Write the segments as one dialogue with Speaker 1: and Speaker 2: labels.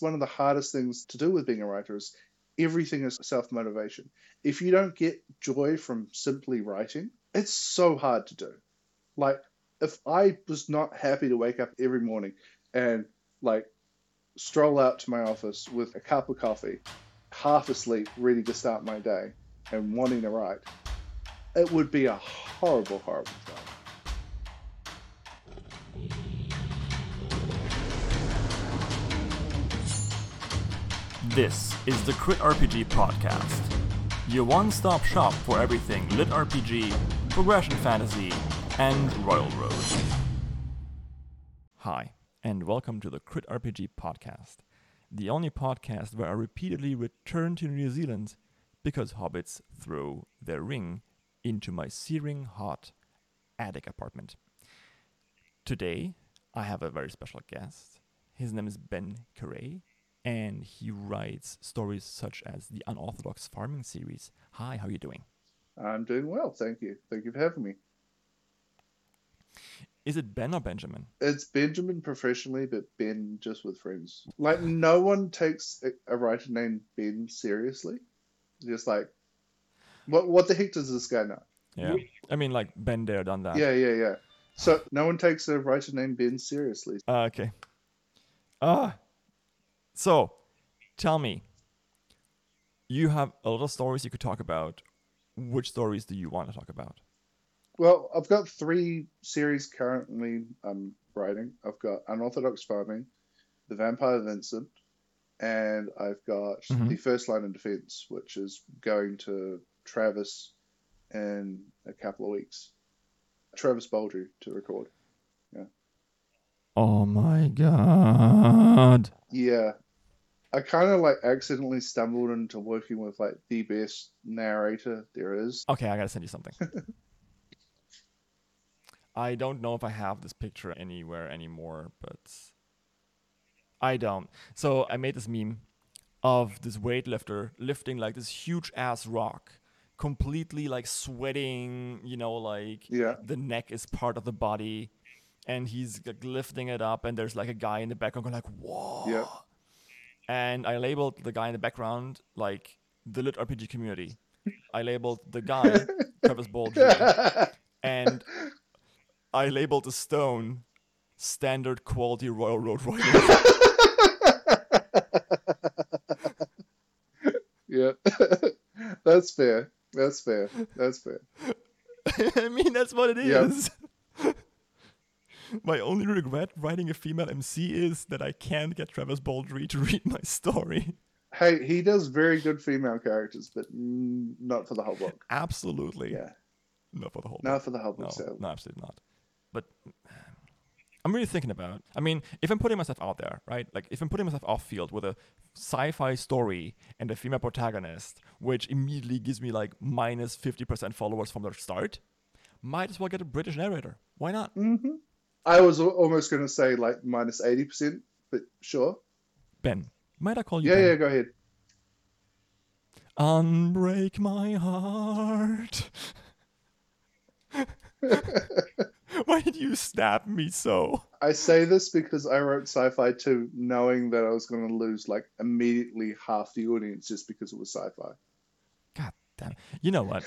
Speaker 1: One of the hardest things to do with being a writer is everything is self motivation. If you don't get joy from simply writing, it's so hard to do. Like, if I was not happy to wake up every morning and like stroll out to my office with a cup of coffee, half asleep, ready to start my day, and wanting to write, it would be a horrible, horrible thing.
Speaker 2: This is the Crit RPG Podcast, your one stop shop for everything Lit RPG, progression fantasy, and Royal Road. Hi, and welcome to the Crit RPG Podcast, the only podcast where I repeatedly return to New Zealand because hobbits throw their ring into my searing hot attic apartment. Today, I have a very special guest. His name is Ben Kerei, and he writes stories such as the Unorthodox Farming series. Hi, how are you doing?
Speaker 1: I'm doing well, thank you. Thank you for having me.
Speaker 2: Is it Ben or Benjamin?
Speaker 1: It's Benjamin professionally, but Ben just with friends. Like, no one takes a- writer named Ben seriously. Just like, what what the heck does this guy know?
Speaker 2: Yeah. I mean, like, Ben there, done that.
Speaker 1: Yeah, yeah, yeah. So no one takes a writer named Ben seriously.
Speaker 2: Uh, okay. Ah. So, tell me. You have a lot of stories you could talk about. Which stories do you want to talk about?
Speaker 1: Well, I've got three series currently I'm writing. I've got Unorthodox Farming, The Vampire Vincent, and I've got
Speaker 2: Mhm.
Speaker 1: The First Line of Defense, which is going to Travis in a couple of weeks. Travis Baldree to record. Yeah.
Speaker 2: Oh my god.
Speaker 1: Yeah. I kind of like accidentally stumbled into working with like the best narrator there is.
Speaker 2: Okay, I gotta send you something. I don't know if I have this picture anywhere anymore, but I don't. So I made this meme of this weightlifter lifting like this huge ass rock, completely like sweating, you know, like
Speaker 1: Yeah.
Speaker 2: the neck is part of the body, and he's like lifting it up, and there's like a guy in the background going like, "Whoa!"
Speaker 1: Yeah.
Speaker 2: And I labeled the guy in the background like the lit RPG community. I labeled the guy Travis Baldree, and I labeled the stone standard quality Royal Road writing.
Speaker 1: yeah. That's fair. That's fair. That's fair.
Speaker 2: I mean, that's what it
Speaker 1: is.
Speaker 2: Is. My only regret writing a female MC is that I can't get Travis Baldree to read my story.
Speaker 1: Hey, he does very good female characters, but not for the whole book.
Speaker 2: Absolutely.
Speaker 1: Yeah,
Speaker 2: Not for the whole
Speaker 1: not
Speaker 2: book.
Speaker 1: for the whole book.
Speaker 2: No,
Speaker 1: so.
Speaker 2: no, absolutely not. But I'm really thinking about. I mean, if I'm putting myself out there, right? Like, if I'm putting myself off field with a sci-fi story and a female protagonist, which immediately gives me like minus 50% followers from the start, might as well get a British narrator. Why not?
Speaker 1: hmm I was almost going to say like minus eighty percent, but sure.
Speaker 2: Ben, might I call you
Speaker 1: Yeah,
Speaker 2: Ben?
Speaker 1: yeah. Go ahead.
Speaker 2: Unbreak my heart. Why did you stab me so?
Speaker 1: I say this because I wrote sci-fi too, knowing that I was going to lose like immediately half the audience just because it was sci-fi.
Speaker 2: God damn. You know what?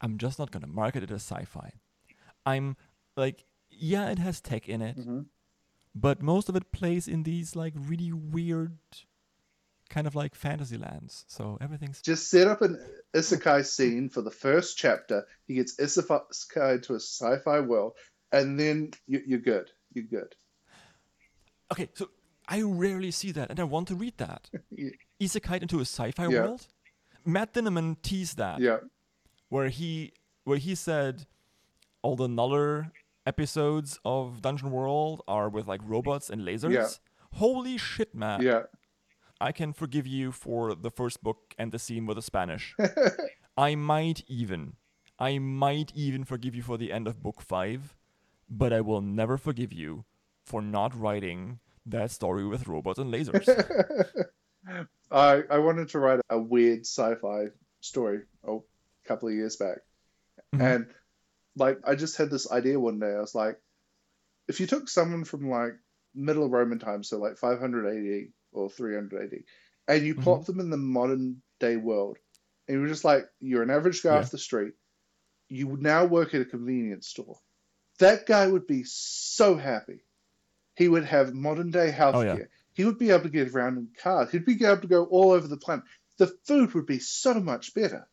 Speaker 2: I'm just not gonna market it as sci-fi. I'm like, yeah, it has tech in it,
Speaker 1: Mhm.
Speaker 2: but most of it plays in these like really weird, kind of like fantasy lands. So everything's
Speaker 1: Just set up an isekai scene for the first chapter. He gets isekai to a sci-fi world, and then you, you're good. You're good.
Speaker 2: okay. So I rarely see that, and I want to read that.
Speaker 1: Yeah.
Speaker 2: Isekai into a sci-fi
Speaker 1: Yeah.
Speaker 2: world. Matt Dinniman teased that.
Speaker 1: Yeah.
Speaker 2: where he where he said all the Nuller episodes of Dungeon World are with like robots and lasers.
Speaker 1: Yeah.
Speaker 2: Holy shit, man!
Speaker 1: Yeah.
Speaker 2: I can forgive you for the first book and the scene with the Spanish. I might even, I might even forgive you for the end of book five, but I will never forgive you for not writing that story with robots and lasers.
Speaker 1: I I wanted to write a weird sci-fi story a couple of years back,
Speaker 2: Mhm.
Speaker 1: and like I just had this idea one day. I was like, if you took someone from like middle Roman times, so like 500 AD, or 300 AD, and you plop them in the modern day world, and you're just like, you're an average guy
Speaker 2: Yeah.
Speaker 1: off the street. You would now work at a convenience store. That guy would be so happy. He would have modern day healthcare.
Speaker 2: yeah.
Speaker 1: He would be able to get around in cars. He'd be able to go all over the planet. The food would be so much better.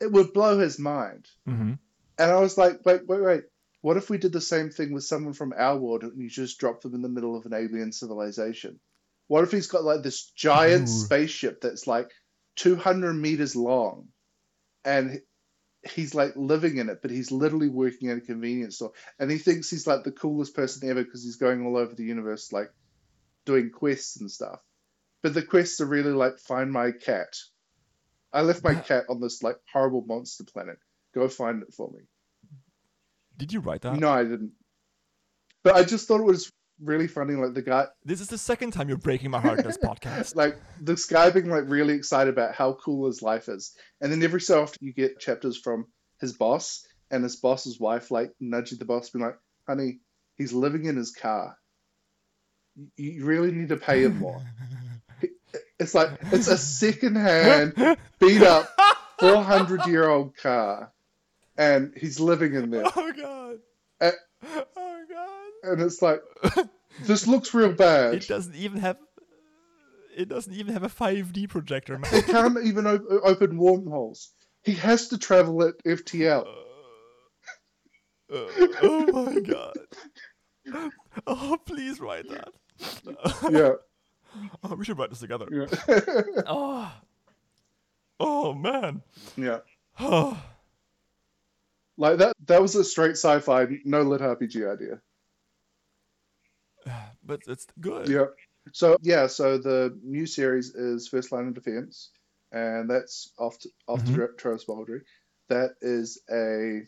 Speaker 1: It would blow his mind.
Speaker 2: Mm-hmm.
Speaker 1: And I was like, wait, wait, wait. What if we did the same thing with someone from our world and you just drop them in the middle of an alien civilization? What if he's got like this giant
Speaker 2: Ooh.
Speaker 1: spaceship that's like 200 meters long and he's like living in it, but he's literally working at a convenience store and he thinks he's like the coolest person ever because he's going all over the universe, like doing quests and stuff. But the quests are really like, find my cat. I left my cat on this like horrible monster planet. Go find it for me.
Speaker 2: Did you write that?
Speaker 1: No, I didn't. But I just thought it was really funny. Like the guy,
Speaker 2: This is the second time you're breaking my heart in this podcast.
Speaker 1: like this guy being like really excited about how cool his life is, and then every so often you get chapters from his boss and his boss's wife, like nudging the boss, being like, "Honey, he's living in his car. You, really need to pay him more." It's like it's a second-hand, beat up, four hundred year old car, and he's living in there.
Speaker 2: oh god.
Speaker 1: Uh,
Speaker 2: oh god.
Speaker 1: and it's like this looks real bad.
Speaker 2: It doesn't even have. It doesn't even have a 5D projector, man.
Speaker 1: It can't even op- open wormholes. He has to travel at FTL.
Speaker 2: Uh, oh my god. Oh, please write that.
Speaker 1: Yeah,
Speaker 2: Oh, we should write this together.
Speaker 1: yeah,
Speaker 2: Oh. Oh man.
Speaker 1: yeah. Like that. That was a straight sci-fi, no lit RPG idea.
Speaker 2: But it's good.
Speaker 1: Yeah. So yeah, so the new series is First Line of Defense, and that's off to, off
Speaker 2: Mhm.
Speaker 1: to Travis Baldree. That is a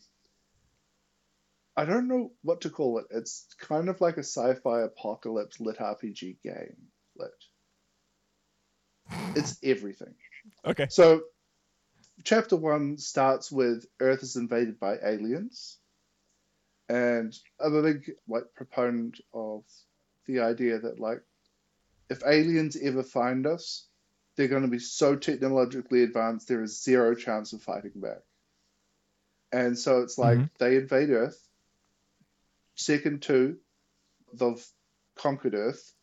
Speaker 1: I don't know what to call it. It's kind of like a sci-fi apocalypse lit RPG game. Lit. It's everything.
Speaker 2: Okay.
Speaker 1: So, chapter one starts with Earth is invaded by aliens, and I'm a big like proponent of the idea that like if aliens ever find us, they're going to be so technologically advanced there is zero chance of fighting back. And so it's like
Speaker 2: Mhm.
Speaker 1: they invade Earth. Second two, they've conquered Earth.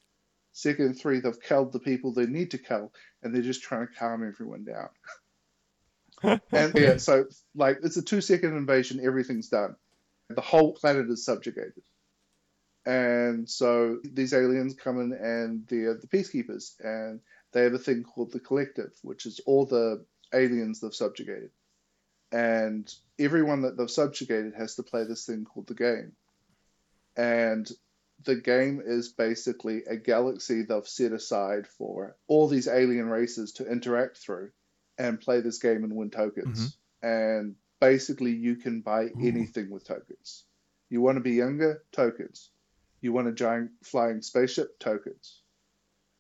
Speaker 1: Second three, they've killed the people they need to kill, and they're just trying to calm everyone down. And yeah, so like it's a two second invasion, everything's done. The whole planet is subjugated. And so these aliens come in and they're the peacekeepers, and they have a thing called the collective, which is all the aliens they've subjugated. And everyone that they've subjugated has to play this thing called the game. And the game is basically a galaxy they've set aside for all these alien races to interact through and play this game and win tokens. Mm-hmm. And basically, you can buy
Speaker 2: Ooh.
Speaker 1: anything with tokens. You want to be younger? Tokens. You want a giant flying spaceship? Tokens.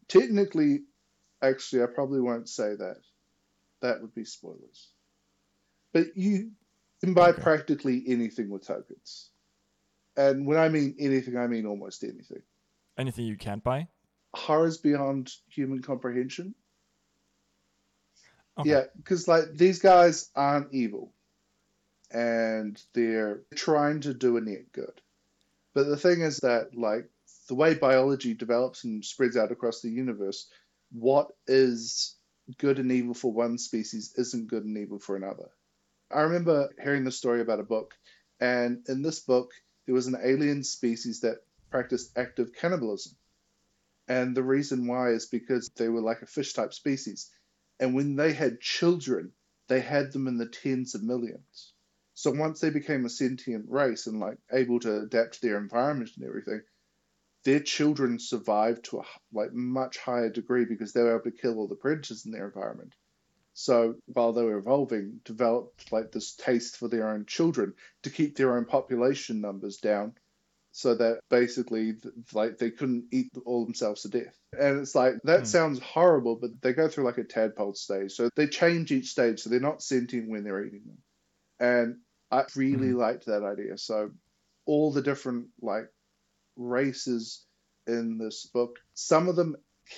Speaker 1: Technically, actually, I probably won't say that. That would be spoilers. But you can buy
Speaker 2: Okay.
Speaker 1: practically anything with tokens. And when I mean anything, I mean almost anything.
Speaker 2: Anything you can't buy?
Speaker 1: Horrors beyond human comprehension.
Speaker 2: Okay.
Speaker 1: Yeah, because like these guys aren't evil, and they're trying to do a net good. But the thing is that like the way biology develops and spreads out across the universe, what is good and evil for one species isn't good and evil for another. I remember hearing the story about a book, and in this book there was an alien species that practiced active cannibalism. And the reason why is because they were like a fish type species. And when they had children, they had them in the tens of millions. So once they became a sentient race and like able to adapt to their environment and everything, their children survived to a like much higher degree because they were able to kill all the predators in their environment. So while they were evolving, developed like this taste for their own children to keep their own population numbers down, so that basically like they couldn't eat all themselves to death. And it's like that
Speaker 2: Hmm.
Speaker 1: sounds horrible, but they go through like a tadpole stage, so they change each stage, so they're not sentient when they're eating them. And I really
Speaker 2: Hmm.
Speaker 1: liked that idea. So all the different like races in this book, some of them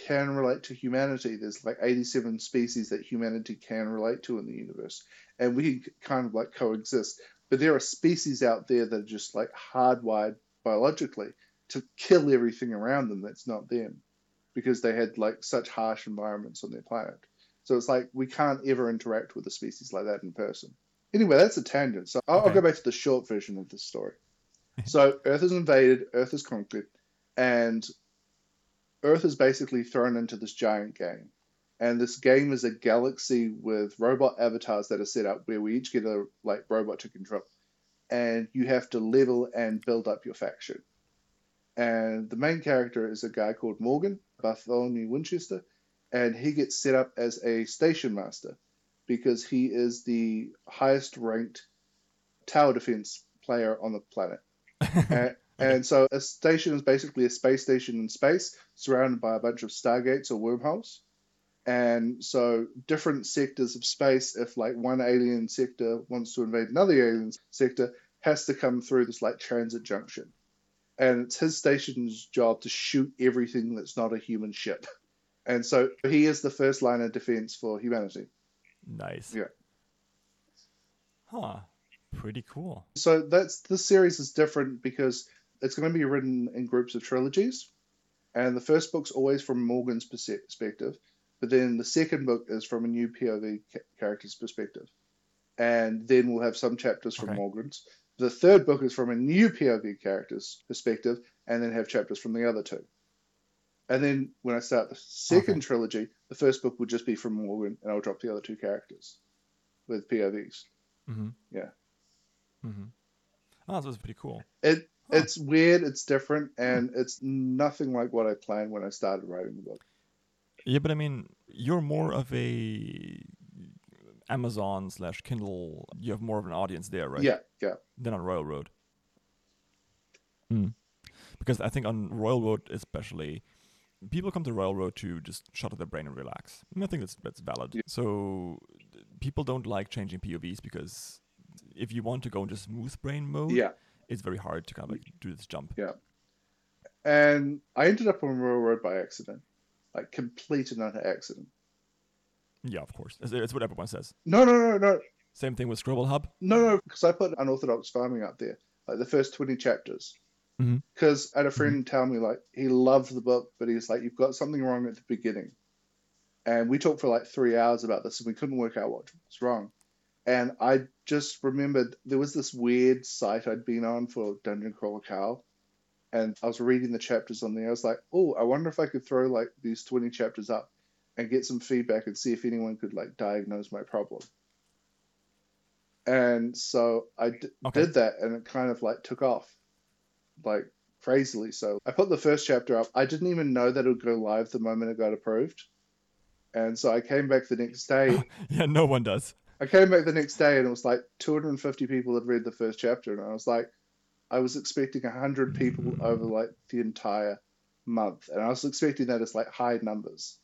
Speaker 1: can relate to humanity. There's like 87 species that humanity can relate to in the universe, and we can kind of like coexist. But there are species out there that are just like hardwired biologically to kill everything around them that's not them because they had like such harsh environments on their planet. So it's like we can't ever interact with a species like that in person. Anyway, that's a tangent. So I'll,
Speaker 2: Okay.
Speaker 1: I'll go back to the short version of this story. so Earth is invaded, Earth is conquered, and Earth is basically thrown into this giant game. And this game is a galaxy with robot avatars that are set up where we each get a like robot to control. And you have to level and build up your faction. And the main character is a guy called Morgan, Bartholomew Winchester, and he gets set up as a station master because he is the highest ranked tower defense player on the planet. and, and so a station is basically a space station in space surrounded by a bunch of stargates or wormholes. And so different sectors of space, if like one alien sector wants to invade another alien sector, has to come through this like transit junction. And it's his station's job to shoot everything that's not a human ship. And so he is the first line of defense for humanity.
Speaker 2: Nice.
Speaker 1: Yeah.
Speaker 2: Huh. Pretty cool.
Speaker 1: So that's this series is different because it's going to be written in groups of trilogies, and the first book's always from Morgan's perspective, but then the second book is from a new POV ca- character's perspective, and then we'll have some chapters from
Speaker 2: Okay.
Speaker 1: Morgan's. The third book is from a new POV character's perspective, and then have chapters from the other two. And then when I start the second
Speaker 2: Okay.
Speaker 1: trilogy, the first book will just be from Morgan, and I'll drop the other two characters with POVs.
Speaker 2: Mm-hmm.
Speaker 1: Yeah.
Speaker 2: Mm-hmm. Oh, so it's pretty cool.
Speaker 1: It
Speaker 2: Huh.
Speaker 1: it's weird, it's different, and it's nothing like what I planned when I started writing the book.
Speaker 2: Yeah, but I mean, you're more of a Amazon slash Kindle. You have more of an audience there, right?
Speaker 1: Yeah, yeah,
Speaker 2: Than on Royal Road. Mm. Because I think on Royal Road, especially, people come to Royal Road to just shut off their brain and relax. And I think that's that's valid.
Speaker 1: Yeah.
Speaker 2: So people don't like changing POVs because if you want to go into smooth brain mode,
Speaker 1: yeah.
Speaker 2: it's very hard to kind of like do this jump. Yeah.
Speaker 1: And I ended up on Royal Road by accident, like complete and utter accident.
Speaker 2: Yeah, of course. It's, what everyone says.
Speaker 1: No, no, no, no,
Speaker 2: Same thing with Scribble Hub.
Speaker 1: no, no, because I put unorthodox farming up there, like the first twenty chapters.
Speaker 2: Mhm.
Speaker 1: Because I had a friend tell me like he loved the book, but he's like, "You've got something wrong at the beginning," and we talked for like three hours about this, and we couldn't work out what was wrong. And I just remembered there was this weird site I'd been on for Dungeon Crawler Carl, and I was reading the chapters on there. I was like, "Oh, I wonder if I could throw like these twenty chapters up and get some feedback and see if anyone could like diagnose my problem." And so I d-
Speaker 2: Okay.
Speaker 1: did that, and it kind of like took off, like crazily. So I put the first chapter up. I didn't even know that it would go live the moment it got approved. And so I came back the next day.
Speaker 2: yeah, no one does.
Speaker 1: I came back the next day and it was like 250 people had read the first chapter, and I was like, I was expecting 100 people over like the entire month, and I was expecting that as like high numbers.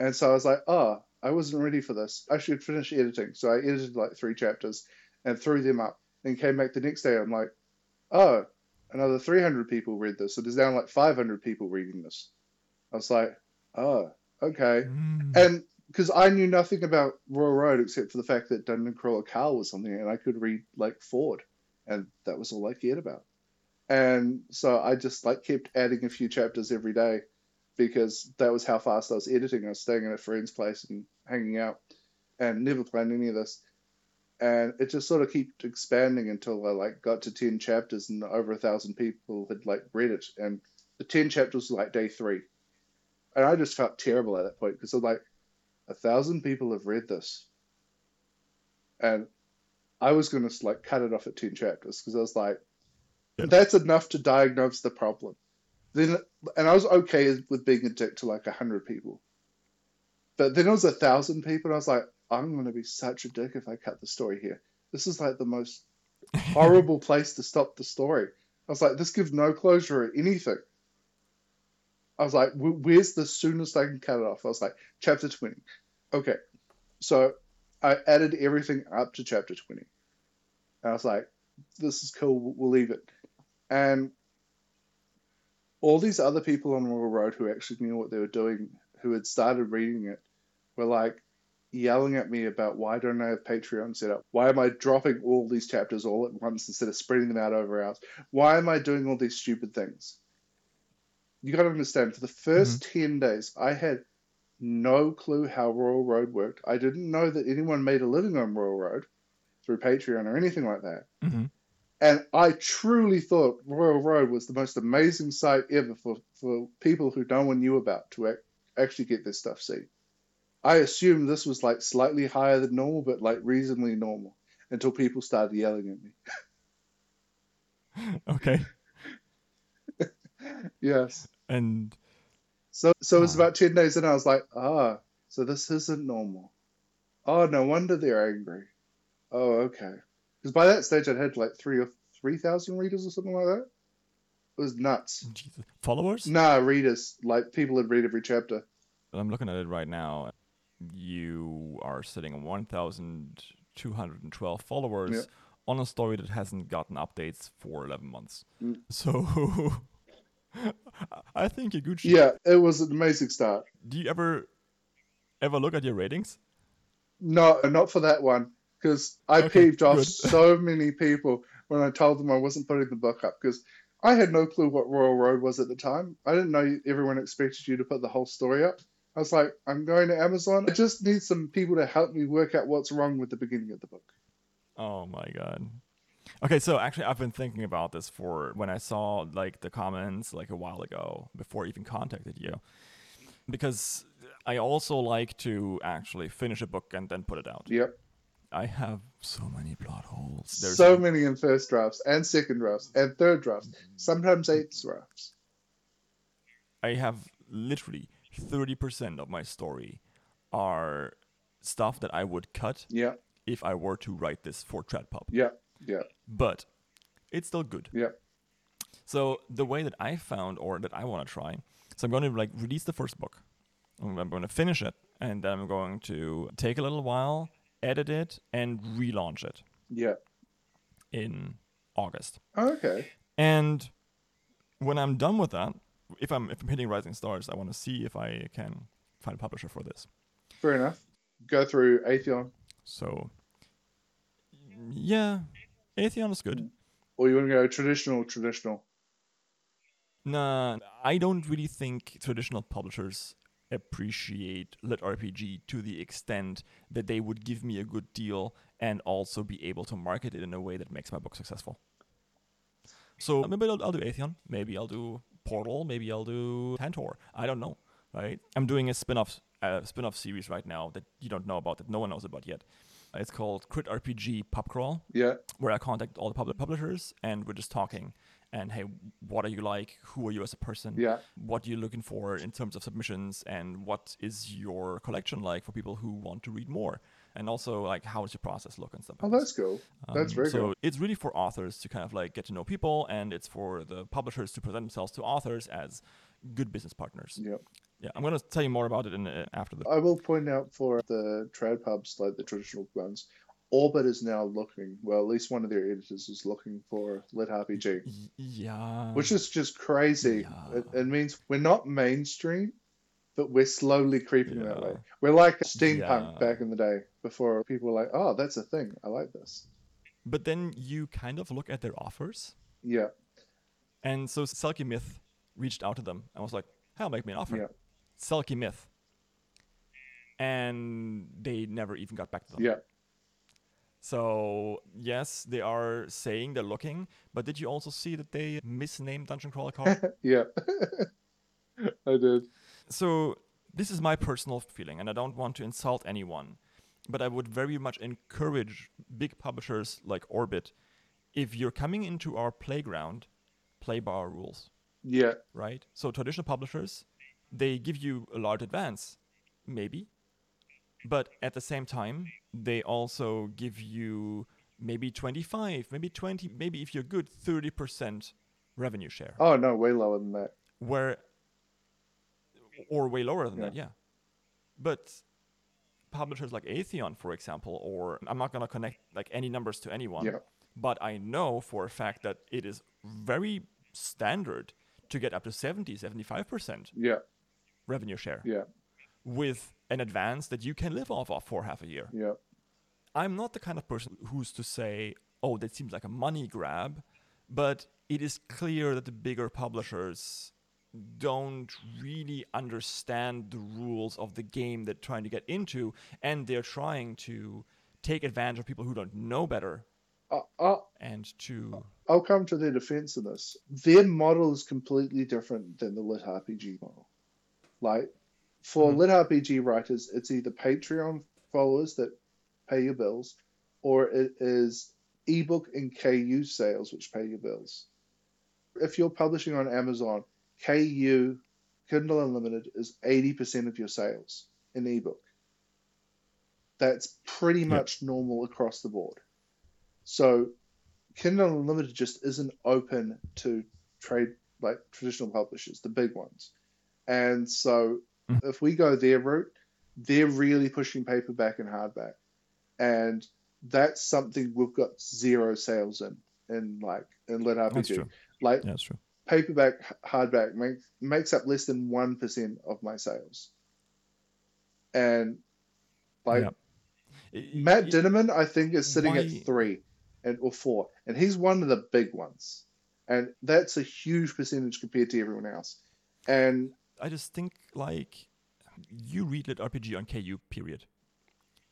Speaker 1: And so I was like, oh, I wasn't ready for this. I should finish editing. So I edited like three chapters and threw them up, and came back the next day. I'm like, oh, another 300 people read this. So there's now like 500 people reading this. I was like, oh, okay.
Speaker 2: Mm.
Speaker 1: And because I knew nothing about Royal Road except for the fact that Dungeon Crawler Carl was on there and I could read like Ford, and that was all I cared about. And so I just like kept adding a few chapters every day because that was how fast I was editing. I was staying at a friend's place and hanging out and never planned any of this. And it just sort of kept expanding until I like got to ten chapters and over a thousand people had like read it. And the ten chapters was like day three. And I just felt terrible at that point because I'm like, a thousand people have read this, and I was going to like cut it off at ten chapters because I was like,
Speaker 2: Yeah.
Speaker 1: that's enough to diagnose the problem. Then, and I was okay with being a dick to like a hundred people, but then it was a thousand people, and I was like, I'm going to be such a dick if I cut the story here. This is like the most horrible place to stop the story. I was like, this gives no closure or anything. I was like, where's the soonest I can cut it off? I was like, chapter 20. Okay. So I added everything up to chapter 20. And I was like, this is cool. We'll- leave it. And all these other people on Royal Road who actually knew what they were doing, who had started reading it, were like yelling at me about why don't I have Patreon set up? Why am I dropping all these chapters all at once instead of spreading them out over hours? Why am I doing all these stupid things? You got to understand, for the 1st mm-hmm. 10 days, I had no clue how Royal Road worked. I didn't know that anyone made a living on Royal Road through Patreon or anything like that.
Speaker 2: hmm
Speaker 1: And I truly thought Royal Road was the most amazing site ever for, for people who no one knew about to ac- actually get this stuff seen. I assumed this was like slightly higher than normal, but like reasonably normal until people started yelling at me.
Speaker 2: Okay.
Speaker 1: Yes.
Speaker 2: And
Speaker 1: So so it was about 10 days and I was like, ah, so this isn't normal. Oh, no wonder they're angry. Oh, okay. Because by that stage I'd had like three or 3,000 readers or something like that. It was nuts.
Speaker 2: Jesus. followers?
Speaker 1: Nah, readers. Like people had read every chapter.
Speaker 2: I'm looking at it right now. You are sitting on 1,212 followers
Speaker 1: Yeah.
Speaker 2: on a story that hasn't gotten updates for 11 months.
Speaker 1: Mm.
Speaker 2: So I think good.
Speaker 1: Yeah, it was an amazing start.
Speaker 2: Do you ever ever look at your ratings?
Speaker 1: No, not for that one. Because I
Speaker 2: Okay,
Speaker 1: peeved off so many people when I told them I wasn't putting the book up. Because I had no clue what Royal Road was at the time. I didn't know everyone expected you to put the whole story up. I was like, I'm going to Amazon. I just need some people to help me work out what's wrong with the beginning of the book.
Speaker 2: Oh my god. Okay, so actually I've been thinking about this for when I saw like the comments like a while ago before I even contacted you. Because I also like to actually finish a book and then put it out.
Speaker 1: Yep.
Speaker 2: I have so many plot holes. There's
Speaker 1: so many in first drafts and second drafts and third drafts, sometimes eighth drafts.
Speaker 2: I have literally 30% of my story are stuff that I would cut
Speaker 1: Yeah,
Speaker 2: if I were to write this for tradpub.
Speaker 1: yeah, yeah,
Speaker 2: But it's still good.
Speaker 1: yeah.
Speaker 2: So the way that I found or that I want to try, so I'm going to like release the first book. I'm going to finish it and then I'm going to take a little while, edit it and relaunch it
Speaker 1: Yeah.
Speaker 2: in August.
Speaker 1: Oh, okay.
Speaker 2: And when I'm done with that, if I'm if I'm hitting Rising Stars, I want to see if I can find a publisher for this.
Speaker 1: Fair enough. Go through Aethon,
Speaker 2: So yeah, Aethon is good.
Speaker 1: or you want to go traditional, traditional.
Speaker 2: Nah, I don't really think traditional publishers appreciate lit RPG to the extent that they would give me a good deal and also be able to market it in a way that makes my book successful. So maybe I'll, I'll do Aethon, maybe I'll do Portal, maybe I'll do Tantor. I don't know, right? I'm doing a spin-off uh, spin-off series right now that you don't know about, that no one knows about yet. It's called Crit RPG Pub Crawl
Speaker 1: Yeah,
Speaker 2: where I contact all the pub- publishers and we're just talking. And hey, what are you like? Who are you as a person?
Speaker 1: yeah,
Speaker 2: What are you looking for in terms of submissions? And what is your collection like for people who want to read more? And also, like, how does your process look and stuff?
Speaker 1: Oh, that's cool.
Speaker 2: this.
Speaker 1: That's very
Speaker 2: so
Speaker 1: cool.
Speaker 2: it's really for authors to kind of like get to know people, and it's for the publishers to present themselves to authors as good business partners.
Speaker 1: Yep.
Speaker 2: Yeah, I'm gonna tell you more about it in uh, after the.
Speaker 1: I will point out for the trad pubs, like the traditional ones, Orbit is now looking, well, at least one of their editors is looking for Lit RPG,
Speaker 2: yeah.
Speaker 1: which is just crazy.
Speaker 2: Yeah.
Speaker 1: It, it means we're not mainstream, but we're slowly creeping that way. We're like steampunk
Speaker 2: Yeah.
Speaker 1: back in the day before people were like, oh, that's a thing. I like this.
Speaker 2: But then you kind of look at their offers,
Speaker 1: Yeah,
Speaker 2: and so Selkie Myth reached out to them and was like, "Hell, make me an offer."
Speaker 1: Yeah.
Speaker 2: Selkie Myth, and they never even got back to them.
Speaker 1: yeah.
Speaker 2: So yes, they are saying they're looking, but did you also see that they misnamed Dungeon Crawler Card?
Speaker 1: yeah. I did.
Speaker 2: so this is my personal feeling, and I don't want to insult anyone, but I would very much encourage big publishers like Orbit, if you're coming into our playground, play by our rules.
Speaker 1: Yeah,
Speaker 2: right? So traditional publishers, they give you a large advance, maybe, but at the same time, they also give you maybe 25, maybe 20, maybe if you're good, 30% revenue share.
Speaker 1: Oh, no, way lower than that.
Speaker 2: Where, or way lower than
Speaker 1: Yeah.
Speaker 2: that, yeah. But publishers like Aethon, for example, or I'm not going to connect like any numbers to anyone,
Speaker 1: Yeah.
Speaker 2: but I know for a fact that it is very standard to get up to 70, 75%
Speaker 1: Yeah,
Speaker 2: revenue share
Speaker 1: yeah,
Speaker 2: with an advance that you can live off of for half a year.
Speaker 1: yeah.
Speaker 2: I'm not the kind of person who's to say, oh, that seems like a money grab, but it is clear that the bigger publishers don't really understand the rules of the game they're trying to get into, and they're trying to take advantage of people who don't know better
Speaker 1: Uh, uh,
Speaker 2: and to.
Speaker 1: I'll come to their defense in this. Their model is completely different than the Lit RPG model. Like, for
Speaker 2: Mhm.
Speaker 1: Lit RPG writers, it's either Patreon followers that pay your bills, or it is ebook and KU sales which pay your bills. If you're publishing on Amazon, KU, Kindle Unlimited, is 80% of your sales in ebook. That's pretty much normal across the board. So Kindle Unlimited just isn't open to trade like traditional publishers, the big ones. And so
Speaker 2: Mhm.
Speaker 1: if we go their route, they're really pushing paperback and hardback. And that's something we've got zero sales in in like in lit
Speaker 2: That's true.
Speaker 1: Like
Speaker 2: Yeah, that's true.
Speaker 1: paperback hardback makes makes up less than one percent of my sales. And like
Speaker 2: Yeah.
Speaker 1: Matt Dinniman, I think, is sitting
Speaker 2: why-
Speaker 1: at three and or four, and he's one of the big ones, and that's a huge percentage compared to everyone else. And
Speaker 2: I just think like you read lit RPG on KU, period.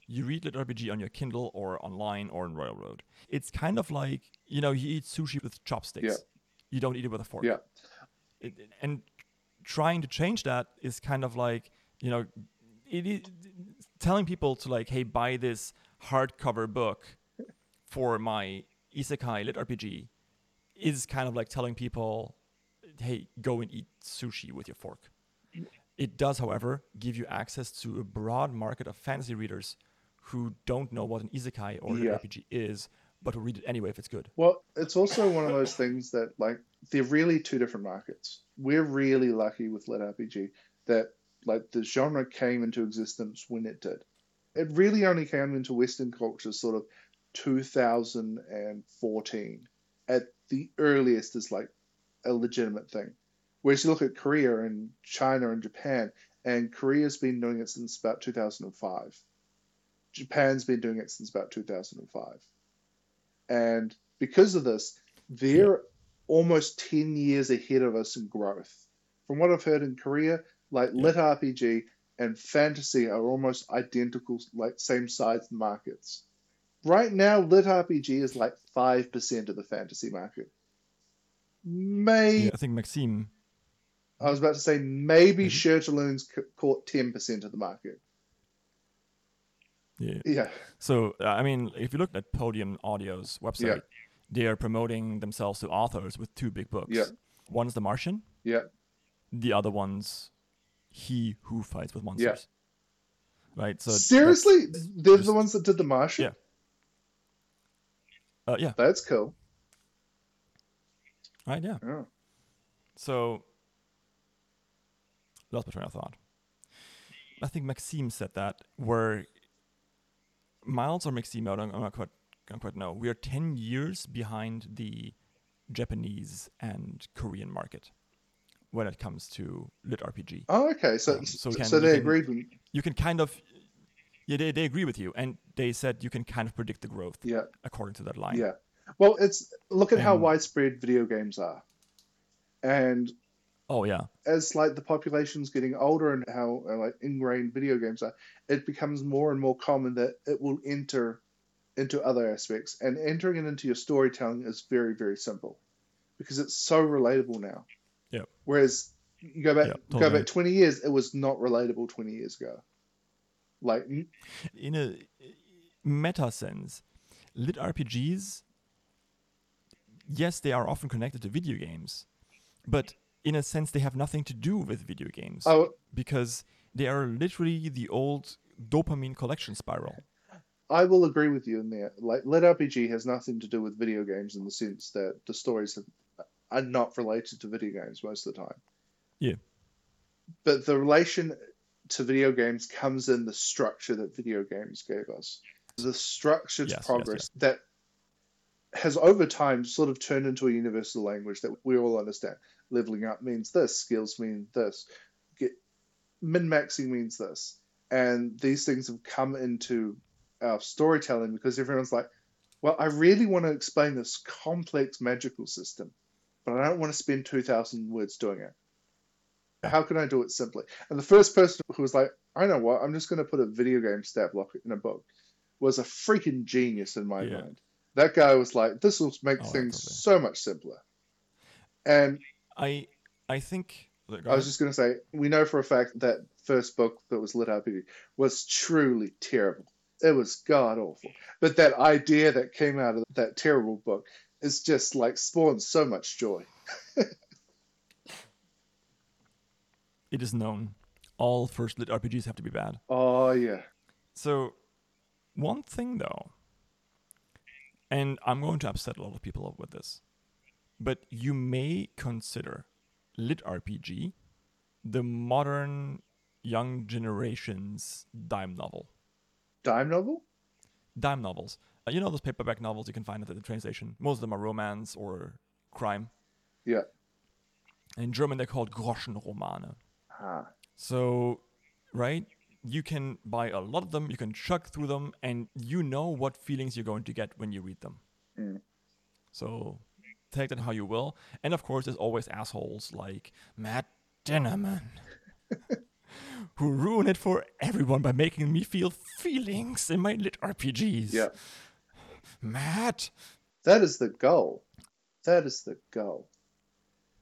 Speaker 2: You read lit RPG on your Kindle or online or in Royal Road. It's kind of like you know you eat sushi with chopsticks.
Speaker 1: Yeah.
Speaker 2: You don't eat it with a fork.
Speaker 1: Yeah.
Speaker 2: It- and trying to change that is kind of like you know it is telling people to like hey buy this hardcover book for my isekai lit RPG is kind of like telling people hey go and eat sushi with your fork. It does, however, give you access to a broad market of fantasy readers who don't know what an isekai or an
Speaker 1: Yeah.
Speaker 2: RPG is, but will read it anyway if it's good.
Speaker 1: well, it's also one of those things that like they're really two different markets. We're really lucky with lit RPG that like the genre came into existence when it did. It really only came into Western culture sort of 2014 at the earliest is like a legitimate thing. Whereas you look at Korea and China and Japan, and Korea's been doing it since about 2005. Japan's been doing it since about 2005. And because of this, they're almost 10 years ahead of us in growth. From what I've heard in Korea, like
Speaker 2: Yeah.
Speaker 1: lit RPG and fantasy are almost identical, like same size markets. Right now, lit RPG is like 5% of the fantasy market. May
Speaker 2: Yeah, I think Maxime.
Speaker 1: I was about to say maybe
Speaker 2: Mhm.
Speaker 1: Shirtaloons caught 10% of the market.
Speaker 2: Yeah.
Speaker 1: Yeah.
Speaker 2: So uh, I mean, if you look at Podium Audio's website, they are promoting themselves to authors with two big books.
Speaker 1: Yeah.
Speaker 2: One's The Martian.
Speaker 1: Yeah.
Speaker 2: The other one's He Who Fights with Monsters. Yeah. Right. So
Speaker 1: Seriously? They're
Speaker 2: just-
Speaker 1: the ones that did the Martian?
Speaker 2: Yeah. Uh, yeah.
Speaker 1: That's cool.
Speaker 2: Right. Yeah.
Speaker 1: Oh.
Speaker 2: So, lost my train of thought. I think Maxime said that where Miles or Maxime, I don't, I'm not quite, don't quite know. We are 10 years behind the Japanese and Korean market when it comes to lit RPG.
Speaker 1: Oh, okay. So,
Speaker 2: Um,
Speaker 1: so,
Speaker 2: so can-
Speaker 1: so they
Speaker 2: can-
Speaker 1: agreed
Speaker 2: You can kind of, yeah, they, they agree with you, and they said you can kind of predict the growth
Speaker 1: Yeah.
Speaker 2: according to that line.
Speaker 1: Yeah. Well, it's look at how widespread video games are. And
Speaker 2: Oh yeah,
Speaker 1: as like the population's getting older and how uh, like ingrained video games are, it becomes more and more common that it will enter into other aspects. And entering it into your storytelling is very, very simple because it's so relatable now.
Speaker 2: Yeah.
Speaker 1: Whereas you go back
Speaker 2: Yeah,
Speaker 1: go back twenty years, it was not relatable twenty years ago. Like
Speaker 2: in a meta sense, lit RPGs, yes, they are often connected to video games, but in a sense, they have nothing to do with video games
Speaker 1: oh,
Speaker 2: because they are literally the old dopamine collection spiral.
Speaker 1: I will agree with you in there. Like, Lit RPG has nothing to do with video games in the sense that the stories have, are not related to video games most of the time.
Speaker 2: Yeah.
Speaker 1: But the relation to video games comes in the structure that video games gave us. The structured
Speaker 2: Yes, yes,
Speaker 1: progress that has over time sort of turned into a universal language that we all understand. Leveling up means this, skills mean this, min maxing means this. And these things have come into our storytelling because everyone's like, well, I really want to explain this complex magical system, but I don't want to spend 2,000 words doing it. How can I do it simply? And the first person who was like, I know what, I'm just going to put a video game stat block in a book was a freaking genius in my
Speaker 2: Yeah.
Speaker 1: mind. That guy was like, this will make
Speaker 2: Oh,
Speaker 1: things
Speaker 2: totally.
Speaker 1: so much simpler. And
Speaker 2: I I think.
Speaker 1: I was just going to say, we know for a fact that first book that was lit RPG was truly terrible. It was god awful. But that idea that came out of that terrible book is just like spawned so much joy.
Speaker 2: it is known. All first lit RPGs have to be bad.
Speaker 1: Oh yeah.
Speaker 2: So, one thing though, and I'm going to upset a lot of people with this, but you may consider lit RPG the modern young generation's dime novel.
Speaker 1: Dime novel?
Speaker 2: Dime novels. Uh, you know those paperback novels you can find at the train station? Most of them are romance or crime.
Speaker 1: Yeah.
Speaker 2: In German, they're called Groschenromane.
Speaker 1: Ah.
Speaker 2: So, right, you can buy a lot of them, you can chuck through them, and you know what feelings you're going to get when you read them.
Speaker 1: Mm.
Speaker 2: So, take that how you will. And of course, there's always assholes like Matt Dinniman, who ruin it for everyone by making me feel feelings in my lit RPGs.
Speaker 1: Yeah.
Speaker 2: Matt.
Speaker 1: That is the goal. That is the goal.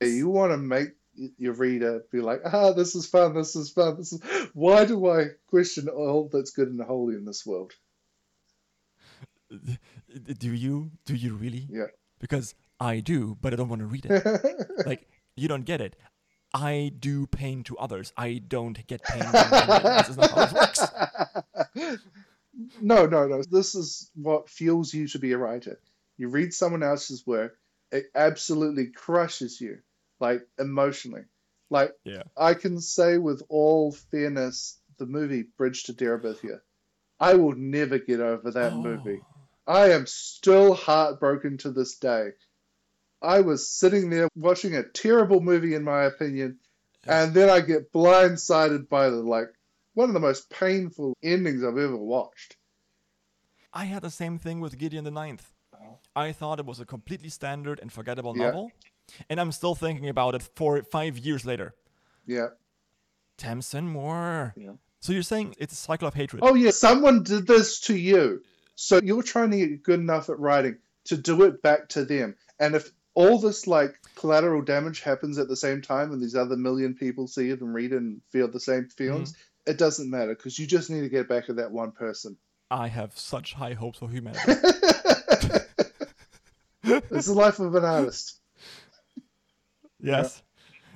Speaker 1: You want to make your reader be like, ah, this is fun, this is fun, this is. Why do I question all that's good and holy in this world?
Speaker 2: Do you? Do you really?
Speaker 1: Yeah.
Speaker 2: Because I do, but I don't want to read it. like you don't get it. I do pain to others. I don't get pain. this is not how it works.
Speaker 1: no, no, no. This is what fuels you to be a writer. You read someone else's work, it absolutely crushes you, like emotionally. Like
Speaker 2: Yeah.
Speaker 1: I can say with all fairness, the movie Bridge to Terabithia, I will never get over that
Speaker 2: Oh.
Speaker 1: movie. I am still heartbroken to this day. I was sitting there watching a terrible movie, in my opinion, and then I get blindsided by the like one of the most painful endings I've ever watched.
Speaker 2: I had the same thing with Gideon the Ninth. Oh. I thought it was a completely standard and forgettable
Speaker 1: Yeah.
Speaker 2: novel, and I'm still thinking about it four, five years later.
Speaker 1: Yeah.
Speaker 2: Tamsyn Muir.
Speaker 1: Yeah.
Speaker 2: So you're saying it's a cycle of hatred?
Speaker 1: Oh yeah, someone did this to you. So you're trying to get good enough at writing to do it back to them. And if all this like collateral damage happens at the same time and these other million people see it and read it and feel the same feelings, mm-hmm. it doesn't matter because you just need to get back at that one person.
Speaker 2: I have such high hopes for humanity.
Speaker 1: it's the life of an artist.
Speaker 2: Yes.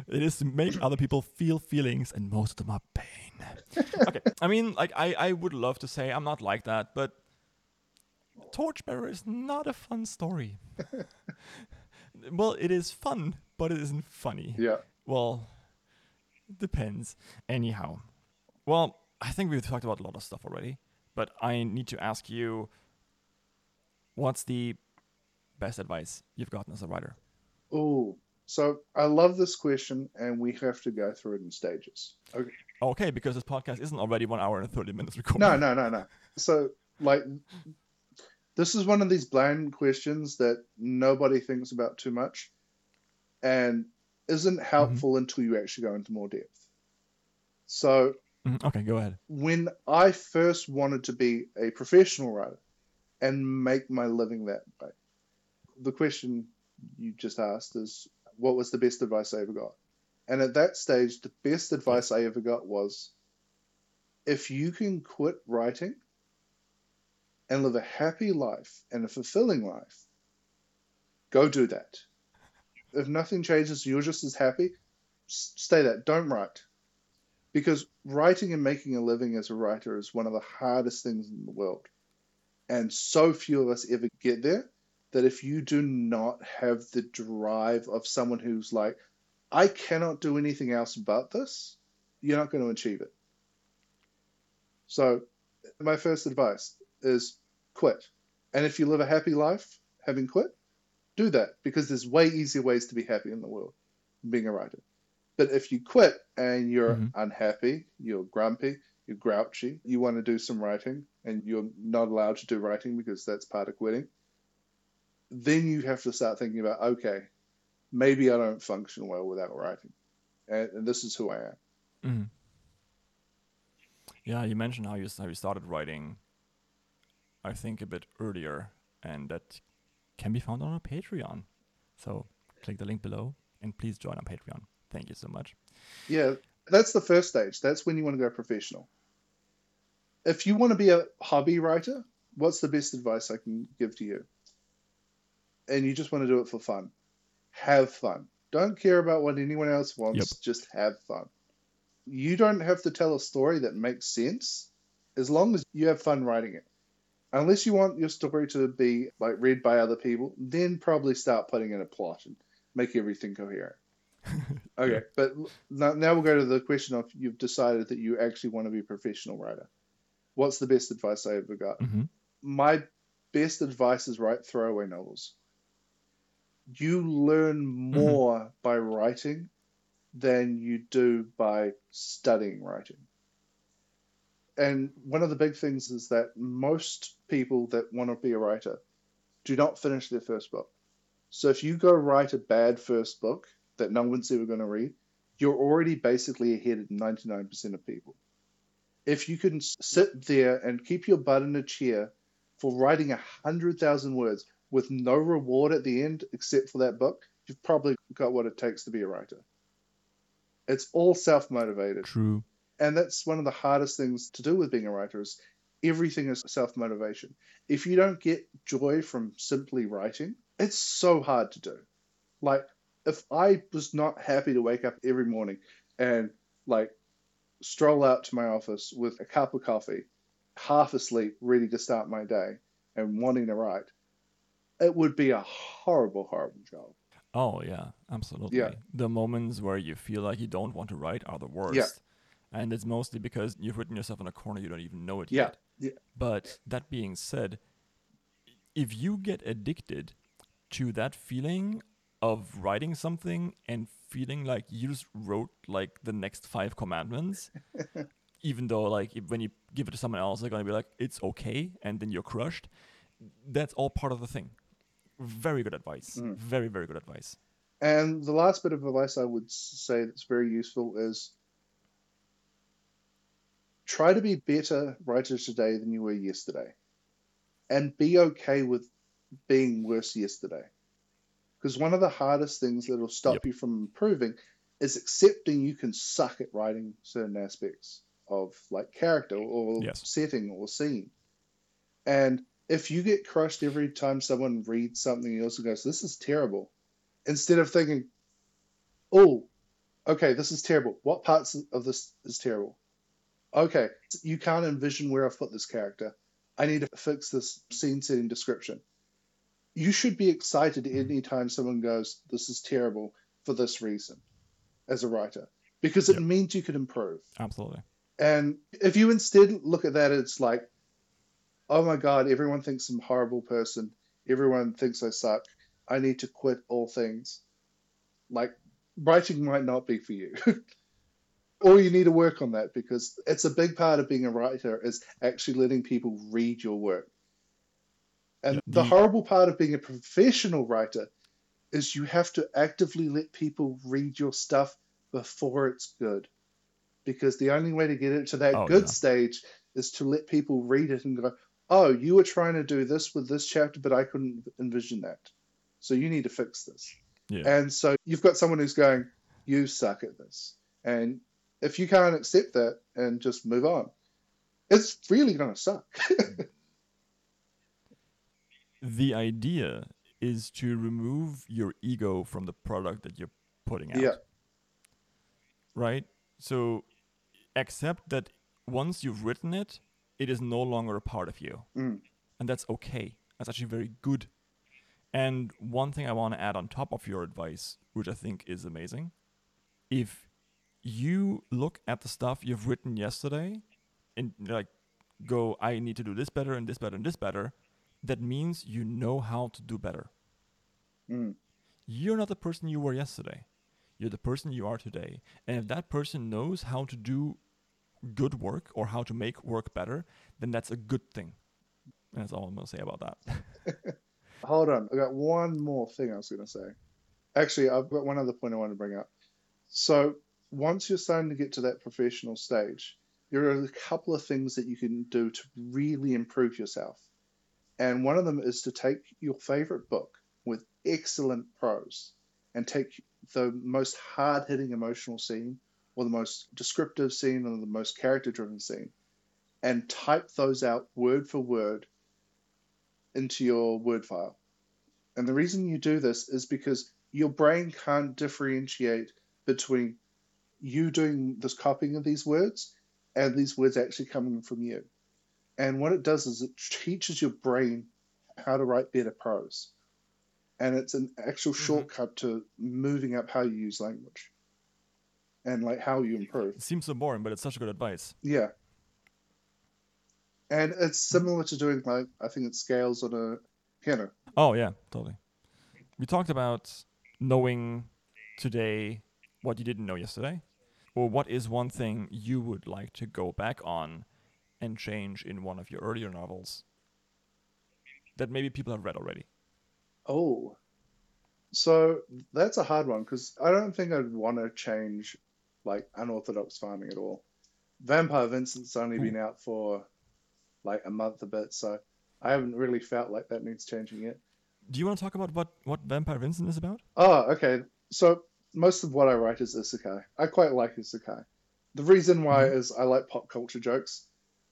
Speaker 2: It is to make other people feel feelings, and most of them are pain. okay. I mean, like, I, I would love to say I'm not like that, but Torchbearer is not a fun story. well, it is fun, but it isn't funny.
Speaker 1: Yeah.
Speaker 2: Well, it depends. Anyhow. Well, I think we've talked about a lot of stuff already, but I need to ask you what's the best advice you've gotten as a writer?
Speaker 1: Oh, so I love this question, and we have to go through it in stages. Okay.
Speaker 2: Okay, because this podcast isn't already one hour and 30 minutes recorded.
Speaker 1: No, no, no, no. So, like, this is one of these bland questions that nobody thinks about too much and isn't helpful until you actually go into more depth. So,
Speaker 2: Mhm, Okay, go ahead.
Speaker 1: when I first wanted to be a professional writer and make my living that way, the question you just asked is what was the best advice I ever got? And at that stage, the best advice I ever got was if you can quit writing and live a happy life and a fulfilling life, go do that. If nothing changes, you're just as happy, stay that. Don't write because writing and making a living as a writer is one of the hardest things in the world. And so few of us ever get there that if you do not have the drive of someone who's like, I cannot do anything else but this, you're not going to achieve it. So, my first advice is quit. And if you live a happy life, having quit, do that because there's way easier ways to be happy in the world than being a writer. But if you quit and you're
Speaker 2: Mhm.
Speaker 1: unhappy, you're grumpy, you're grouchy, you want to do some writing and you're not allowed to do writing because that's part of quitting, then you have to start thinking about okay, maybe I don't function well without writing. And, and this is who I am.
Speaker 2: Mhm. Yeah, you mentioned how you how you started writing. I think a bit earlier, and that can be found on our Patreon. So click the link below, and please join our Patreon. Thank you so much.
Speaker 1: Yeah, that's the first stage. That's when you want to go professional. If you want to be a hobby writer, what's the best advice I can give to you? And you just want to do it for fun. Have fun. Don't care about what anyone else wants,
Speaker 2: Yep.
Speaker 1: just have fun. You don't have to tell a story that makes sense as long as you have fun writing it. Unless you want your story to be like read by other people, then probably start putting in a plot and make everything coherent. Okay, but now, now we'll go to the question of you've decided that you actually want to be a professional writer. What's the best advice I ever got?
Speaker 2: hmm
Speaker 1: My best advice is write throwaway novels. You learn mm-hmm. more by writing than you do by studying writing. And one of the big things is that most people that want to be a writer do not finish their first book. So if you go write a bad first book that no one's ever going to read, you're already basically ahead of 99% of people. If you can sit there and keep your butt in a chair for writing a hundred thousand words with no reward at the end except for that book, you've probably got what it takes to be a writer. It's all self motivated.
Speaker 2: True.
Speaker 1: And that's one of the hardest things to do with being a writer is everything is self motivation. If you don't get joy from simply writing, it's so hard to do. Like if I was not happy to wake up every morning and like stroll out to my office with a cup of coffee, half asleep, ready to start my day and wanting to write, it would be a horrible, horrible job.
Speaker 2: Oh yeah, absolutely.
Speaker 1: Yeah.
Speaker 2: The moments where you feel like you don't want to write are the worst. Yeah. And it's mostly because you've written yourself in a corner you don't even know it
Speaker 1: Yeah,
Speaker 2: yet.
Speaker 1: yeah.
Speaker 2: But that being said, if you get addicted to that feeling of writing something and feeling like you just wrote like the next five commandments, even though like if, when you give it to someone else, they're gonna be like, "It's okay," and then you're crushed. That's all part of the thing. Very good advice.
Speaker 1: Mm.
Speaker 2: Very very good advice.
Speaker 1: And the last bit of advice I would say that's very useful is try to be better writer today than you were yesterday. And be okay with being worse yesterday. Because one of the hardest things that'll stop
Speaker 2: Yep.
Speaker 1: you from improving is accepting you can suck at writing certain aspects of like character or
Speaker 2: Yes.
Speaker 1: setting or scene. And if you get crushed every time someone reads something else and goes, This is terrible, instead of thinking, oh, okay, this is terrible. What parts of this is terrible? Okay, you can't envision where I've put this character. I need to fix this scene setting description. You should be excited anytime someone goes, this is terrible for this reason as a writer, because it
Speaker 2: Yep.
Speaker 1: means you can improve.
Speaker 2: Absolutely.
Speaker 1: And if you instead look at that, it's like, oh my God, everyone thinks I'm a horrible person. Everyone thinks I suck. I need to quit all things. Like, writing might not be for you. or you need to work on that because it's a big part of being a writer is actually letting people read your work. And the- horrible part of being a professional writer is you have to actively let people read your stuff before it's good because the only way to get it to that
Speaker 2: Oh,
Speaker 1: good
Speaker 2: yeah.
Speaker 1: stage is to let people read it and go, "Oh, you were trying to do this with this chapter, but I couldn't envision that. So you need to fix this."
Speaker 2: Yeah.
Speaker 1: And so you've got someone who's going, "You suck at this," and if you can't accept that and just move on, it's really going to suck.
Speaker 2: the idea is to remove your ego from the product that you're putting out.
Speaker 1: Yeah.
Speaker 2: Right? So accept that once you've written it, it is no longer a part of you.
Speaker 1: Mm.
Speaker 2: And that's okay. That's actually very good. And one thing I want to add on top of your advice, which I think is amazing, if you look at the stuff you've written yesterday and like go, I need to do this better and this better and this better, that means you know how to do better.
Speaker 1: Mm.
Speaker 2: You're not the person you were yesterday. You're the person you are today. And if that person knows how to do good work or how to make work better, then that's a good thing. And that's all I'm going to say about that.
Speaker 1: Hold on. I got one more thing I was going to say. Actually, I've got one other point I want to bring up. So, once you're starting to get to that professional stage, there are a couple of things that you can do to really improve yourself. And one of them is to take your favorite book with excellent prose and take the most hard hitting emotional scene or the most descriptive scene or the most character driven scene and type those out word for word into your word file. And the reason you do this is because your brain can't differentiate between you doing this copying of these words and these words actually coming from you. And what it does is it teaches your brain how to write better prose. And it's an actual mm-hmm. shortcut to moving up how you use language and like how you improve.
Speaker 2: It seems so boring, but it's such good advice.
Speaker 1: Yeah. And it's similar to doing like I think it scales on a piano.
Speaker 2: Oh yeah, totally. We talked about knowing today what you didn't know yesterday. Or what is one thing you would like to go back on and change in one of your earlier novels that maybe people have read already?
Speaker 1: Oh, so that's a hard one because I don't think I'd want to change like unorthodox farming at all. Vampire Vincent's only been out for like a month a bit, so I haven't really felt like that needs changing yet.
Speaker 2: Do you want to talk about what what Vampire Vincent is about?
Speaker 1: Oh, okay. So most of what I write is isekai. I quite like isekai. The reason why mm-hmm. is I like pop culture jokes,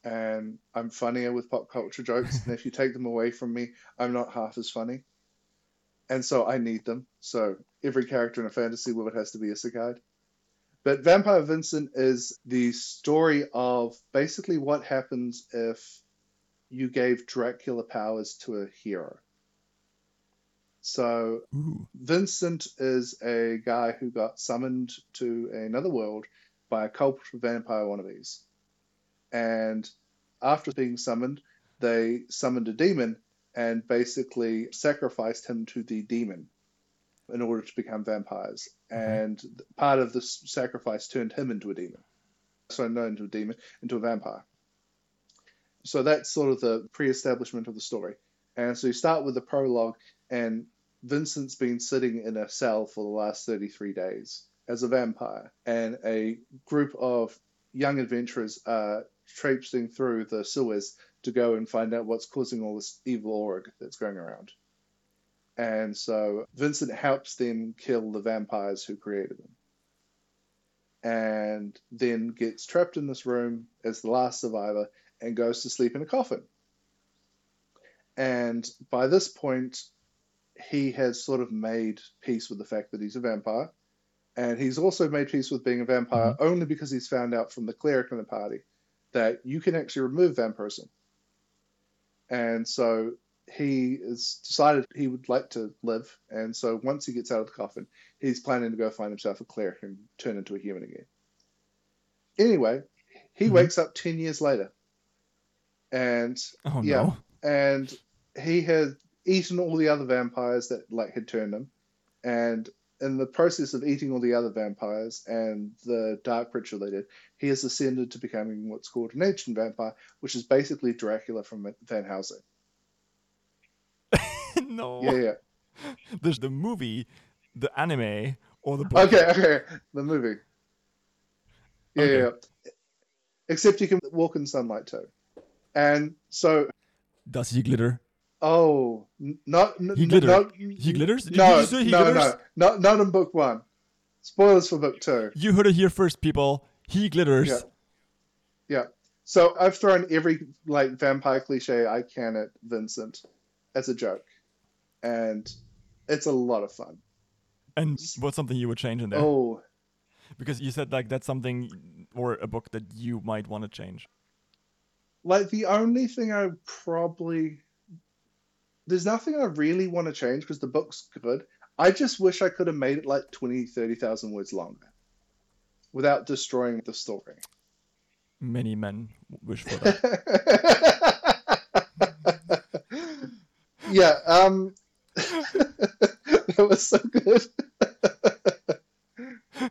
Speaker 1: and I'm funnier with pop culture jokes. and if you take them away from me, I'm not half as funny. And so I need them. So every character in a fantasy world has to be isekai. But Vampire Vincent is the story of basically what happens if you gave Dracula powers to a hero. So Ooh. Vincent is a guy who got summoned to another world by a cult vampire wannabes. And after being summoned, they summoned a demon and basically sacrificed him to the demon in order to become vampires. And part of the sacrifice turned him into a demon. So, not into a demon, into a vampire. So, that's sort of the pre establishment of the story. And so, you start with the prologue, and Vincent's been sitting in a cell for the last 33 days as a vampire. And a group of young adventurers are traipsing through the sewers to go and find out what's causing all this evil aura that's going around. And so Vincent helps them kill the vampires who created them. And then gets trapped in this room as the last survivor and goes to sleep in a coffin. And by this point, he has sort of made peace with the fact that he's a vampire. And he's also made peace with being a vampire mm-hmm. only because he's found out from the cleric in the party that you can actually remove vampirism. And so he has decided he would like to live, and so once he gets out of the coffin, he's planning to go find himself a cleric and turn into a human again. Anyway, he mm-hmm. wakes up ten years later, and
Speaker 2: oh,
Speaker 1: yeah,
Speaker 2: no.
Speaker 1: and he had eaten all the other vampires that like had turned him, and in the process of eating all the other vampires and the dark ritual they did, he has ascended to becoming what's called an ancient vampire, which is basically Dracula from Van Helsing.
Speaker 2: No.
Speaker 1: Yeah, yeah.
Speaker 2: There's the movie, the anime, or the book.
Speaker 1: Okay, okay. The movie. Yeah, okay. yeah. Except you can walk in sunlight too. And so.
Speaker 2: Does he glitter?
Speaker 1: Oh, not.
Speaker 2: He glitters. he glitters?
Speaker 1: Did no, he no, glitters? no. Not, not in book one. Spoilers for book two.
Speaker 2: You heard it here first, people. He glitters.
Speaker 1: Yeah. Yeah. So I've thrown every like vampire cliche I can at Vincent as a joke and it's a lot of fun.
Speaker 2: And what's something you would change in there?
Speaker 1: Oh,
Speaker 2: because you said like that's something or a book that you might want to change.
Speaker 1: Like the only thing I probably there's nothing I really want to change because the book's good. I just wish I could have made it like 20, 30,000 words longer without destroying the story.
Speaker 2: Many men wish for that.
Speaker 1: yeah, um, that was so good.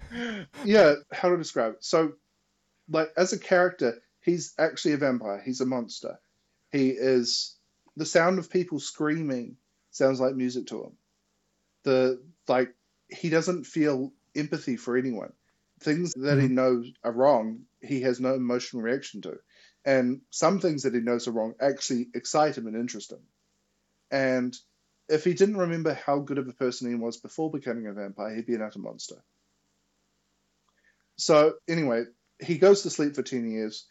Speaker 1: yeah, how to describe it? So, like, as a character, he's actually a vampire. He's a monster. He is the sound of people screaming sounds like music to him. The like, he doesn't feel empathy for anyone. Things that he
Speaker 2: Mhm.
Speaker 1: knows are wrong, he has no emotional reaction to. And some things that he knows are wrong actually excite him and interest him. And if he didn't remember how good of a person he was before becoming a vampire, he'd be an utter monster. So, anyway, he goes to sleep for 10 years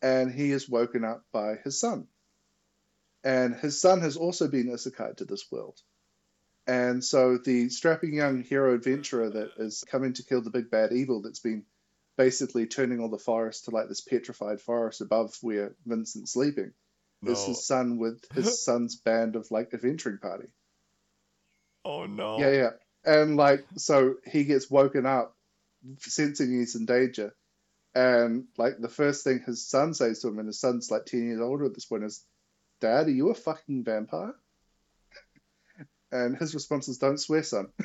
Speaker 1: and he is woken up by his son. And his son has also been isekai to this world. And so the strapping young hero adventurer that is coming to kill the big bad evil that's been basically turning all the forest to like this petrified forest above where Vincent's sleeping is his son with his son's band of like adventuring party.
Speaker 2: Oh no.
Speaker 1: Yeah, yeah. And like, so he gets woken up, sensing he's in danger. And like, the first thing his son says to him, and his son's like 10 years older at this point, is, Dad, are you a fucking vampire? And his response is, Don't swear, son.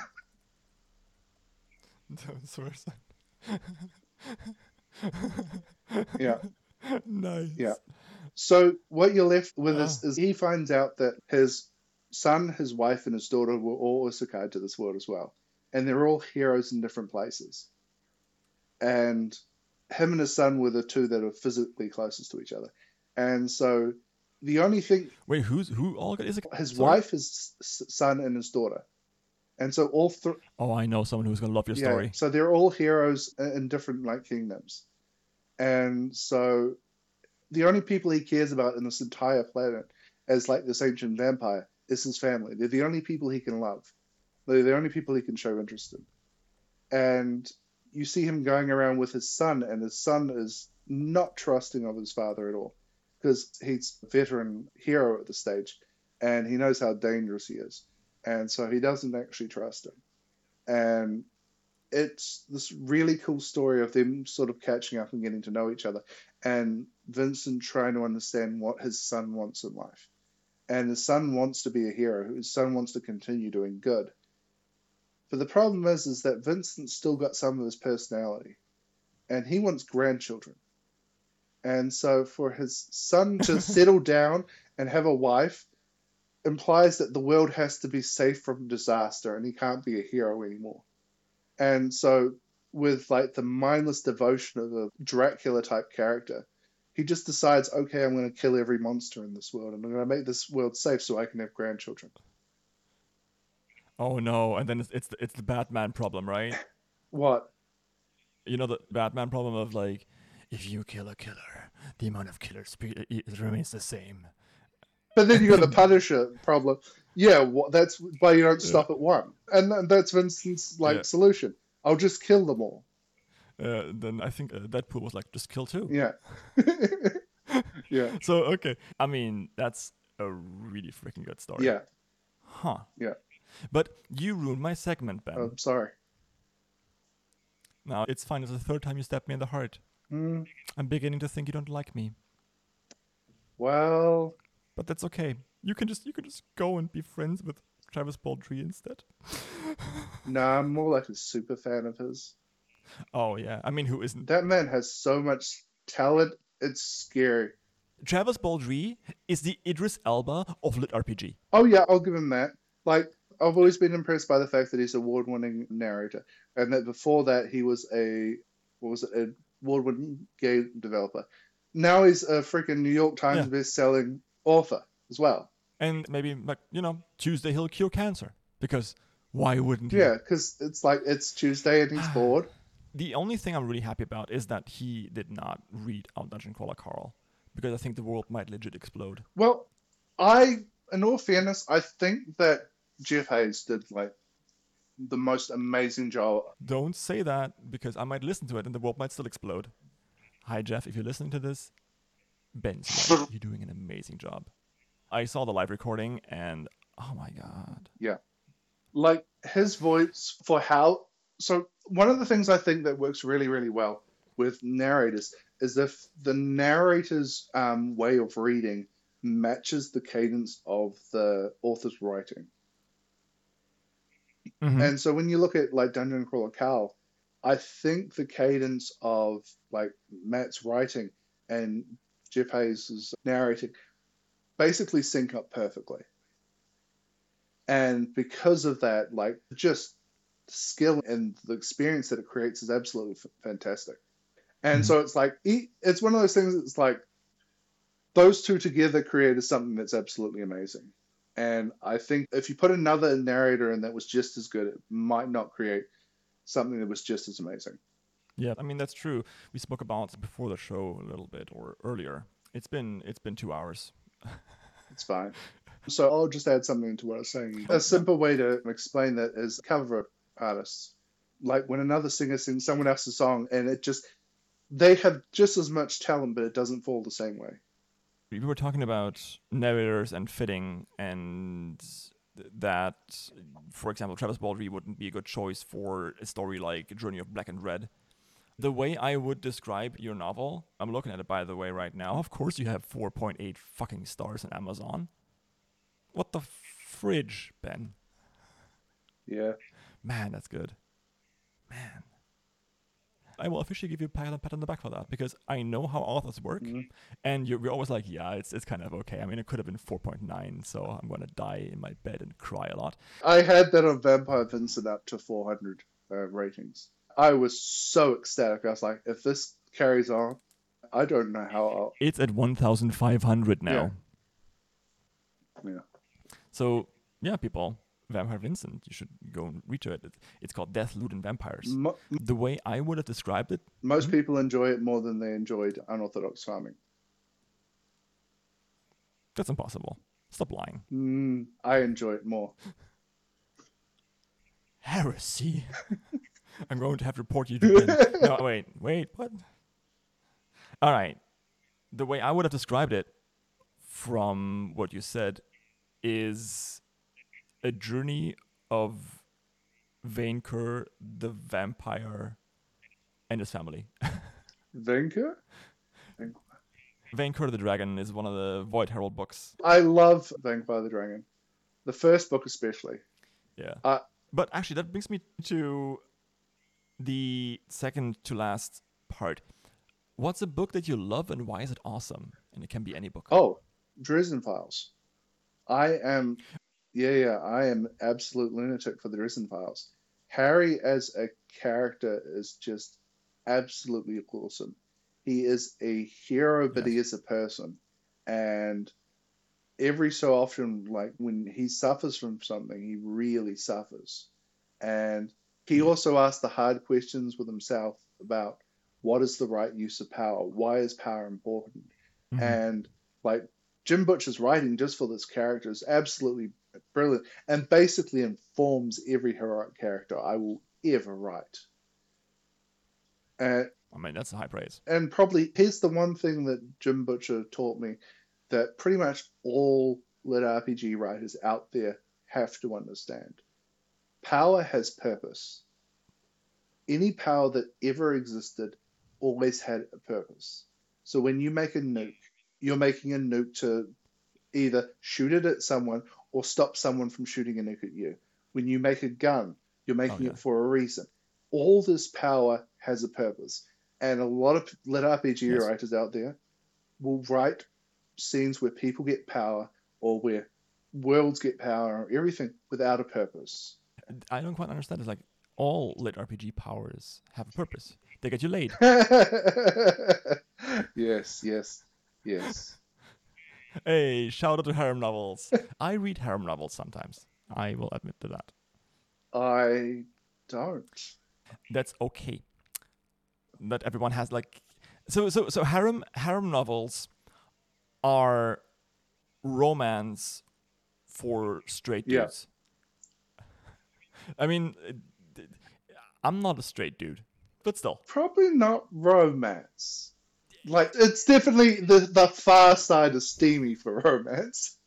Speaker 2: Don't swear, son.
Speaker 1: Yeah.
Speaker 2: nice.
Speaker 1: Yeah. So what you're left with is,
Speaker 2: Ah.
Speaker 1: is he finds out that his son, his wife, and his daughter were all isekai to this world as well, and they're all heroes in different places. And him and his son were the two that are physically closest to each other. And so the only thing
Speaker 2: Wait, who's who all got is it?
Speaker 1: his
Speaker 2: Sorry?
Speaker 1: wife, his son, and his daughter. And so all three.
Speaker 2: Oh, I know someone who's gonna love your
Speaker 1: yeah,
Speaker 2: story.
Speaker 1: so they're all heroes in in different like kingdoms, and so the only people he cares about in this entire planet as like this ancient vampire is his family. They're the only people he can love. They're the only people he can show interest in. And you see him going around with his son, and his son is not trusting of his father at all because he's a veteran hero at the stage, and he knows how dangerous he is, and so he doesn't actually trust him and it's this really cool story of them sort of catching up and getting to know each other and Vincent trying to understand what his son wants in life. And his son wants to be a hero. His son wants to continue doing good. But the problem is is that Vincent's still got some of his personality. And he wants grandchildren. And so for his son to settle down and have a wife implies that the world has to be safe from disaster and he can't be a hero anymore. And so, with like the mindless devotion of a Dracula type character, he just decides, okay, I'm going to kill every monster in this world and I'm going to make this world safe so I can have grandchildren.
Speaker 2: Oh no! And then it's it's the, it's the Batman problem, right?
Speaker 1: What?
Speaker 2: You know the Batman problem of like, if you kill a killer, the amount of killers be- it it remains the same.
Speaker 1: But then you got the Punisher problem. Yeah, that's why you don't stop at one. And th- that's Vincent's like
Speaker 2: Yeah.
Speaker 1: solution. I'll just kill them all.
Speaker 2: Uh, then I think uh, Deadpool was like, just kill two.
Speaker 1: Yeah. yeah.
Speaker 2: So okay, I mean that's a really freaking good story.
Speaker 1: Yeah.
Speaker 2: Huh.
Speaker 1: Yeah.
Speaker 2: But you ruined my segment, Ben.
Speaker 1: I'm sorry.
Speaker 2: now it's fine. It's the third time you stabbed me in the heart.
Speaker 1: Hmm.
Speaker 2: I'm beginning to think you don't like me,
Speaker 1: Well,
Speaker 2: but that's okay. You can just you can just go and be friends with Travis Baldree instead.
Speaker 1: nah, I'm more like a super fan of his.
Speaker 2: Oh yeah, I mean who isn't?
Speaker 1: That man has so much talent. It's scary.
Speaker 2: Travis Baldree is the Idris Elba of lit RPG.
Speaker 1: Oh yeah, I'll give him that. Like I've always been impressed by the fact that he's an award-winning narrator, and that before that he was a what was it, an award-winning game developer. Now he's a freaking New York Times
Speaker 2: Yeah.
Speaker 1: best-selling author as well.
Speaker 2: And maybe like you know Tuesday he'll cure cancer because why wouldn't he?
Speaker 1: Yeah, because it's like it's Tuesday and he's ah. bored.
Speaker 2: The only thing I'm really happy about is that he did not read out Dungeon Crawler Carl because I think the world might legit explode.
Speaker 1: Well, I, in all fairness, I think that Jeff Hays did like the most amazing job.
Speaker 2: Don't say that because I might listen to it and the world might still explode. Hi Jeff, if you're listening to this, Ben's right. You're doing an amazing job. I saw the live recording and oh my god. Yeah.
Speaker 1: Like his voice for how. So one of the things I think that works really, really well with narrators is if the narrator's um, way of reading matches the cadence of the author's writing.
Speaker 2: Mhm.
Speaker 1: And so when you look at like Dungeon Crawler Carl, I think the cadence of like Matt's writing and Jeff Hays' narrating basically sync up perfectly. And because of that, like just skill and the experience that it creates is absolutely f- fantastic. And
Speaker 2: Mhm.
Speaker 1: so it's like it's one of those things It's like those two together created something that's absolutely amazing. And I think if you put another narrator in that was just as good, it might not create something that was just as amazing.
Speaker 2: Yeah, I mean that's true. We spoke about it before the show a little bit or earlier. It's been it's been two hours.
Speaker 1: It's fine. So I'll just add something to what I was saying. A simple way to explain that is cover artists. Like when another singer sings someone else's song and it just they have just as much talent, but it doesn't fall the same way.
Speaker 2: We were talking about narrators and fitting, and that, for example, Travis Baldree wouldn't be a good choice for a story like Journey of Black and Red. The way I would describe your novel, I'm looking at it by the way right now. Of course, you have 4.8 fucking stars on Amazon. What the fridge, Ben?
Speaker 1: Yeah.
Speaker 2: Man, that's good. Man. I will officially give you a pat on, pat on the back for that because I know how authors work,
Speaker 1: Mhm.
Speaker 2: and you're, you're always like, yeah, it's it's kind of okay. I mean, it could have been 4.9, so I'm gonna die in my bed and cry a lot.
Speaker 1: I had that on Vampire Vincent up to 400 uh, ratings. I was so ecstatic. I was like, if this carries on, I don't know how I'll.
Speaker 2: It's at 1,500 now.
Speaker 1: Yeah.
Speaker 2: So yeah, people, Vampire Vincent, you should go and read to it. It- It's called Death, Loot, and Vampires.
Speaker 1: Mo-
Speaker 2: The way I would have described it,
Speaker 1: most
Speaker 2: Mhm.
Speaker 1: people enjoy it more than they enjoyed Unorthodox Farming.
Speaker 2: that's impossible. Stop lying.
Speaker 1: Mm, I enjoy it more.
Speaker 2: Heresy. I'm going to have to report you to no, wait, wait, what? All right. The way I would have described it from what you said is a journey of Vainqueur the vampire and his family.
Speaker 1: Vinker?
Speaker 2: Vainqueur the dragon is one of the Void Herald books.
Speaker 1: I love Vampire the Dragon. The first book, especially.
Speaker 2: Yeah.
Speaker 1: Uh,
Speaker 2: but actually, that brings me to the second to last part. What's a book that you love and why is it awesome? And it can be any book.
Speaker 1: Oh, Dresden Files. I am, yeah, yeah, I am absolute lunatic for the Dresden Files. Harry as a character is just absolutely awesome. He is a hero, but he is a person. And every so often, like when he suffers from something, he really suffers. And he also asks the hard questions with himself about what is the right use of power? Why is power important?
Speaker 2: Mhm.
Speaker 1: and like Jim Butcher's writing just for this character is absolutely brilliant and basically informs every heroic character I will ever write. And
Speaker 2: I mean, that's a high praise.
Speaker 1: and probably here's the one thing that Jim Butcher taught me that pretty much all lit RPG writers out there have to understand. Power has purpose. Any power that ever existed always had a purpose. So when you make a nuke, you're making a nuke to either shoot it at someone or stop someone from shooting a nuke at you. When you make a gun, you're making oh,
Speaker 2: yeah.
Speaker 1: it for a reason. All this power has a purpose. And a lot of lit RPG
Speaker 2: Yes.
Speaker 1: writers out there will write scenes where people get power or where worlds get power or everything without a purpose.
Speaker 2: I don't quite understand. It's like all lit RPG powers have a purpose. They get you laid.
Speaker 1: yes, yes, yes.
Speaker 2: Hey, shout out to harem novels. I read harem novels sometimes. I will admit to that.
Speaker 1: I don't.
Speaker 2: That's okay. Not everyone has like so so so harem harem novels are romance for straight
Speaker 1: Yeah.
Speaker 2: dudes. I mean, I'm not a straight dude, but still.
Speaker 1: Probably not romance. Like it's definitely the the far side of steamy for romance.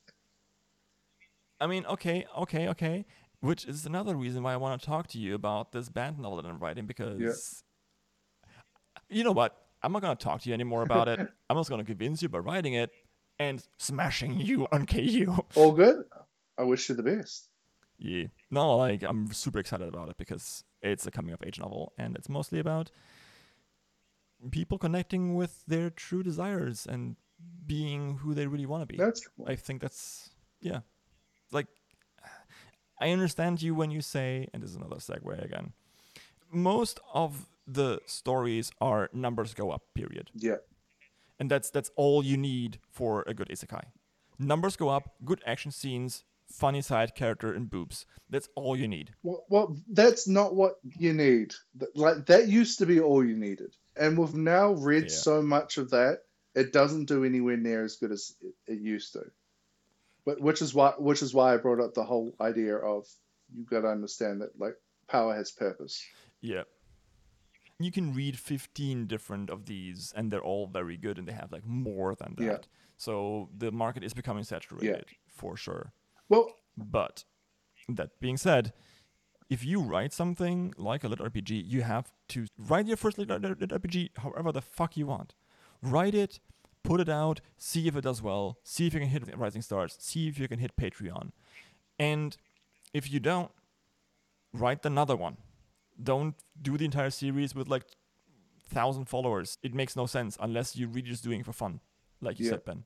Speaker 2: I mean, okay, okay, okay. Which is another reason why I want to talk to you about this band novel that I'm writing because you know what? I'm not gonna talk to you anymore about it. I'm just gonna convince you by writing it and smashing you on KU.
Speaker 1: All good. I wish you the best.
Speaker 2: Yeah. No, like I'm super excited about it because it's a coming of age novel and it's mostly about people connecting with their true desires and being who they really want to be.
Speaker 1: That's cool.
Speaker 2: I think that's yeah. Like I understand you when you say and this is another segue again. Most of the stories are numbers go up, period.
Speaker 1: yeah.
Speaker 2: And that's that's all you need for a good isekai. Numbers go up, good action scenes, funny side character and boobs. That's all you need.
Speaker 1: Well, well, that's not what you need. Like that used to be all you needed, and we've now read
Speaker 2: Yeah.
Speaker 1: so much of that, it doesn't do anywhere near as good as it, it used to. But which is why, which is why I brought up the whole idea of you got to understand that like power has purpose.
Speaker 2: Yeah. You can read 15 different of these and they're all very good and they have like more than that.
Speaker 1: Yeah.
Speaker 2: So the market is becoming saturated for sure.
Speaker 1: Well,
Speaker 2: But that being said, if you write something like a lit RPG, you have to write your first lit, lit, lit RPG however the fuck you want. Write it, put it out, see if it does well, see if you can hit Rising Stars, see if you can hit Patreon. And if you don't, write another one. Don't do the entire series with like thousand followers. It makes no sense unless you're really just doing it for fun, like you
Speaker 1: Yeah.
Speaker 2: said, Ben.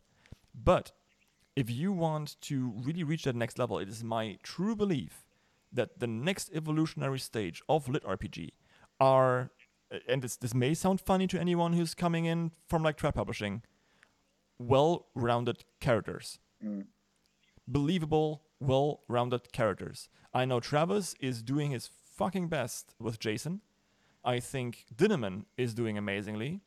Speaker 2: But if you want to really reach that next level, it is my true belief that the next evolutionary stage of lit RPG are, and this this may sound funny to anyone who's coming in from like trad publishing, well-rounded characters,
Speaker 1: Mm.
Speaker 2: believable, well-rounded characters. I know Travis is doing his fucking best with Jason. I think Dinniman is doing amazingly.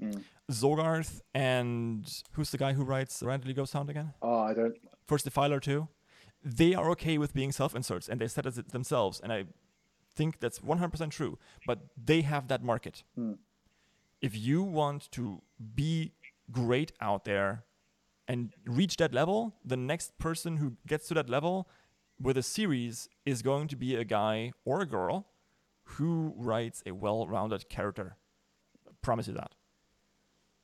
Speaker 1: Mm.
Speaker 2: Zogarth and who's the guy who writes Randidly Ghosthound again?
Speaker 1: oh, I don't.
Speaker 2: First Defier too. They are okay with being self-inserts and they said it themselves, and I think that's 100% true. But they have that market.
Speaker 1: Hmm.
Speaker 2: If you want to be great out there and reach that level, the next person who gets to that level with a series is going to be a guy or a girl who writes a well-rounded character. I promise you that.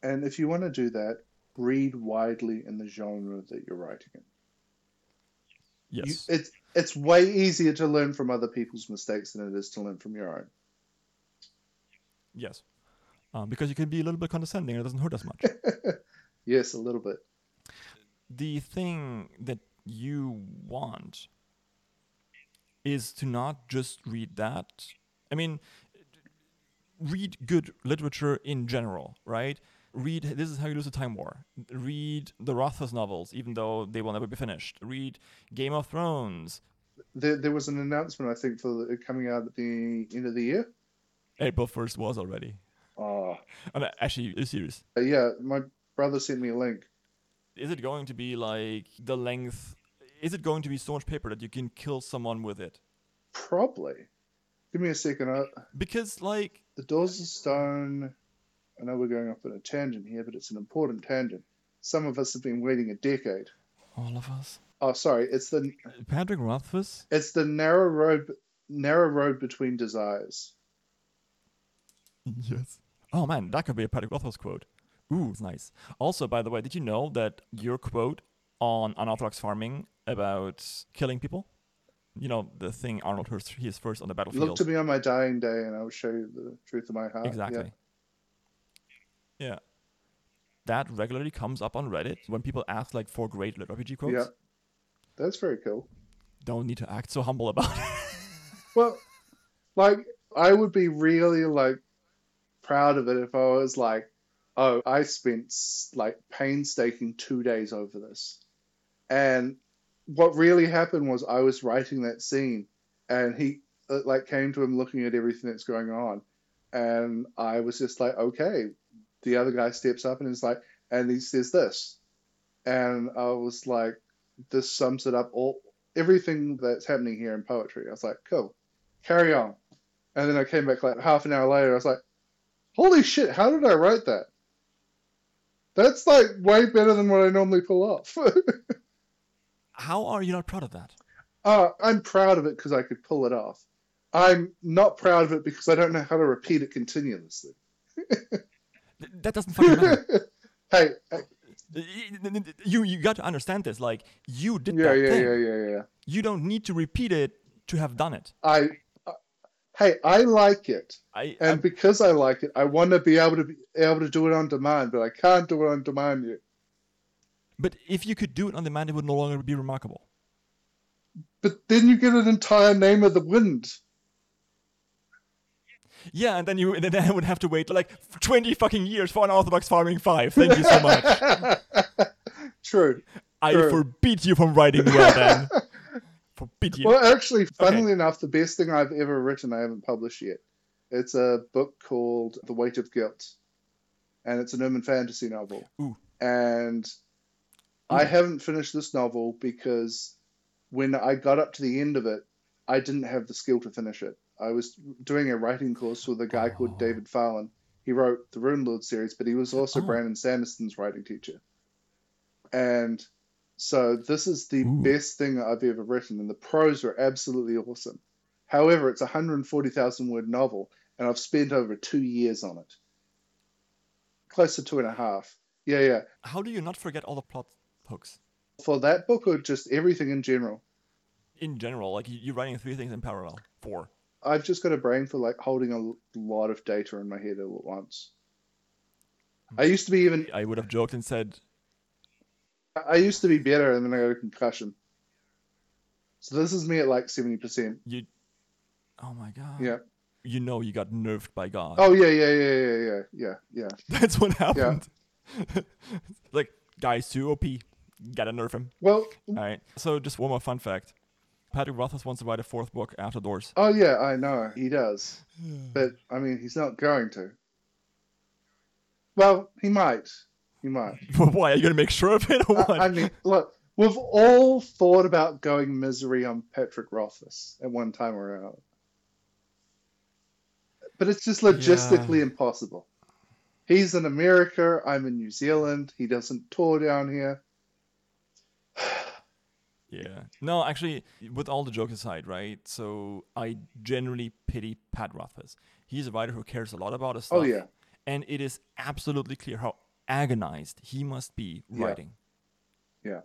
Speaker 1: And if you want to do that, read widely in the genre that you're writing in. You-
Speaker 2: Yes.
Speaker 1: it's it's way easier to learn from other people's mistakes than it is to learn from your own.
Speaker 2: yes. Um, because you can be a little bit condescending and it doesn't hurt as much.
Speaker 1: Yes, a little bit.
Speaker 2: the thing that you want is to not just read that. I mean, read good literature in general, right? Read This is How You Lose a Time War. Read the Rothfuss novels, even though they will never be finished. Read Game of Thrones.
Speaker 1: There, there was an announcement, I think, for the, coming out at the end of the year.
Speaker 2: April 1st was already.
Speaker 1: Oh,
Speaker 2: And uh, actually, it's serious.
Speaker 1: yeah, my brother sent me a link.
Speaker 2: Is it going to be like the length? Is it going to be so much paper that you can kill someone with it?
Speaker 1: Probably. Give me a second. Uh,
Speaker 2: Because, like,
Speaker 1: the Doors of Stone. I know we're going off on a tangent here, but it's an important tangent. Some of us have been waiting a decade.
Speaker 2: all of us.
Speaker 1: Oh, sorry. It's the
Speaker 2: Patrick Rothfuss?
Speaker 1: it's the narrow road narrow road between desires.
Speaker 2: Yes. Oh man, that could be a Patrick Rothfuss quote. Ooh, nice. Also, by the way, did you know that your quote on unorthodox farming about killing people? You know the thing Arnold Hurst he is first on the battlefield.
Speaker 1: Look to me on my dying day, and I will show you the truth of my heart.
Speaker 2: Exactly. Yeah. That regularly comes up on Reddit when people ask like for great lit RPG quotes.
Speaker 1: Yeah. That's very cool.
Speaker 2: Don't need to act so humble about it.
Speaker 1: Well, like I would be really like proud of it if I was like, oh, I spent like painstaking two days over this, and what really happened was I was writing that scene, and he uh, like came to him looking at everything that's going on, and I was just like, okay. The other guy steps up and is like, and he says this, and I was like, this sums it up all everything that's happening here in poetry. I was like, cool, carry on. And then I came back like half an hour later. I was like, holy shit, how did I write that? That's like way better than what I normally pull off.
Speaker 2: How are you not proud of that?
Speaker 1: uh, I'm proud of it because I could pull it off. I'm not proud of it because I don't know how to repeat it continuously.
Speaker 2: Th- that doesn't fucking matter.
Speaker 1: hey, hey,
Speaker 2: You you got to understand this. Like you did
Speaker 1: Yeah,
Speaker 2: that
Speaker 1: yeah,
Speaker 2: thing.
Speaker 1: yeah, yeah, yeah.
Speaker 2: You don't need to repeat it to have done it.
Speaker 1: I, uh, hey, I like it,
Speaker 2: I
Speaker 1: and
Speaker 2: I'm-
Speaker 1: because I like it, I want to be able to be able to do it on demand, but I can't do it on demand yet.
Speaker 2: but if you could do it on demand, it would no longer be remarkable.
Speaker 1: But then you get an entire name of the wind.
Speaker 2: Yeah, and then you and then I would have to wait like twenty fucking years for unorthodox farming five. Thank you so much.
Speaker 1: True.
Speaker 2: I
Speaker 1: Sure.
Speaker 2: forbid you from writing well then. forbid you.
Speaker 1: Well, actually, funnily enough, the best thing I've ever written, I haven't published yet. It's a book called The Weight of Guilt, and it's an urban fantasy novel.
Speaker 2: Ooh.
Speaker 1: And I haven't finished this novel because when I got up to the end of it, I didn't have the skill to finish it. I was doing a writing course with a guy
Speaker 2: Oh.
Speaker 1: called David Farland. He wrote the Rune Lord series, but he was also
Speaker 2: Oh.
Speaker 1: Brandon Sanderson's writing teacher. And so this is the
Speaker 2: Ooh.
Speaker 1: best thing I've ever written, and the prose are absolutely awesome. However, it's a 140,000 word novel, and I've spent over two years on it. Close to two and a half. Yeah, yeah.
Speaker 2: How do you not forget all the plot hooks?
Speaker 1: For that book or just everything in general?
Speaker 2: In general, like you- you're writing three things in parallel. Four.
Speaker 1: I've just got a brain for like holding a lot of data in my head all at once. I used to be even
Speaker 2: I would have joked and said,
Speaker 1: I used to be better and then I got a concussion. So this is me at like seventy percent.
Speaker 2: "You, oh my god,
Speaker 1: Yeah.
Speaker 2: you know you got nerfed by God."
Speaker 1: Oh yeah, yeah, yeah, yeah, yeah, yeah, yeah.
Speaker 2: That's what happened. like guys too OP, gotta nerf him.
Speaker 1: Well,
Speaker 2: All right. So just one more fun fact: Patrick Rothfuss wants to write a fourth book after Doors.
Speaker 1: oh yeah, I know he does, hmm. but I mean he's not going to. Well, he might. He might.
Speaker 2: Why are you gonna make sure of it or what?
Speaker 1: I, I mean, look, we've all thought about going misery on Patrick Rothfuss at one time or another. But it's just logistically impossible. He's in America, I'm in New Zealand, he doesn't tour down here.
Speaker 2: Yeah. No, actually, with all the jokes aside, right? So I generally pity Pat Rothfuss. He's a writer who cares a lot about his stuff.
Speaker 1: Oh, yeah.
Speaker 2: And it is absolutely clear how agonized he must be
Speaker 1: Yeah.
Speaker 2: writing.
Speaker 1: Yeah.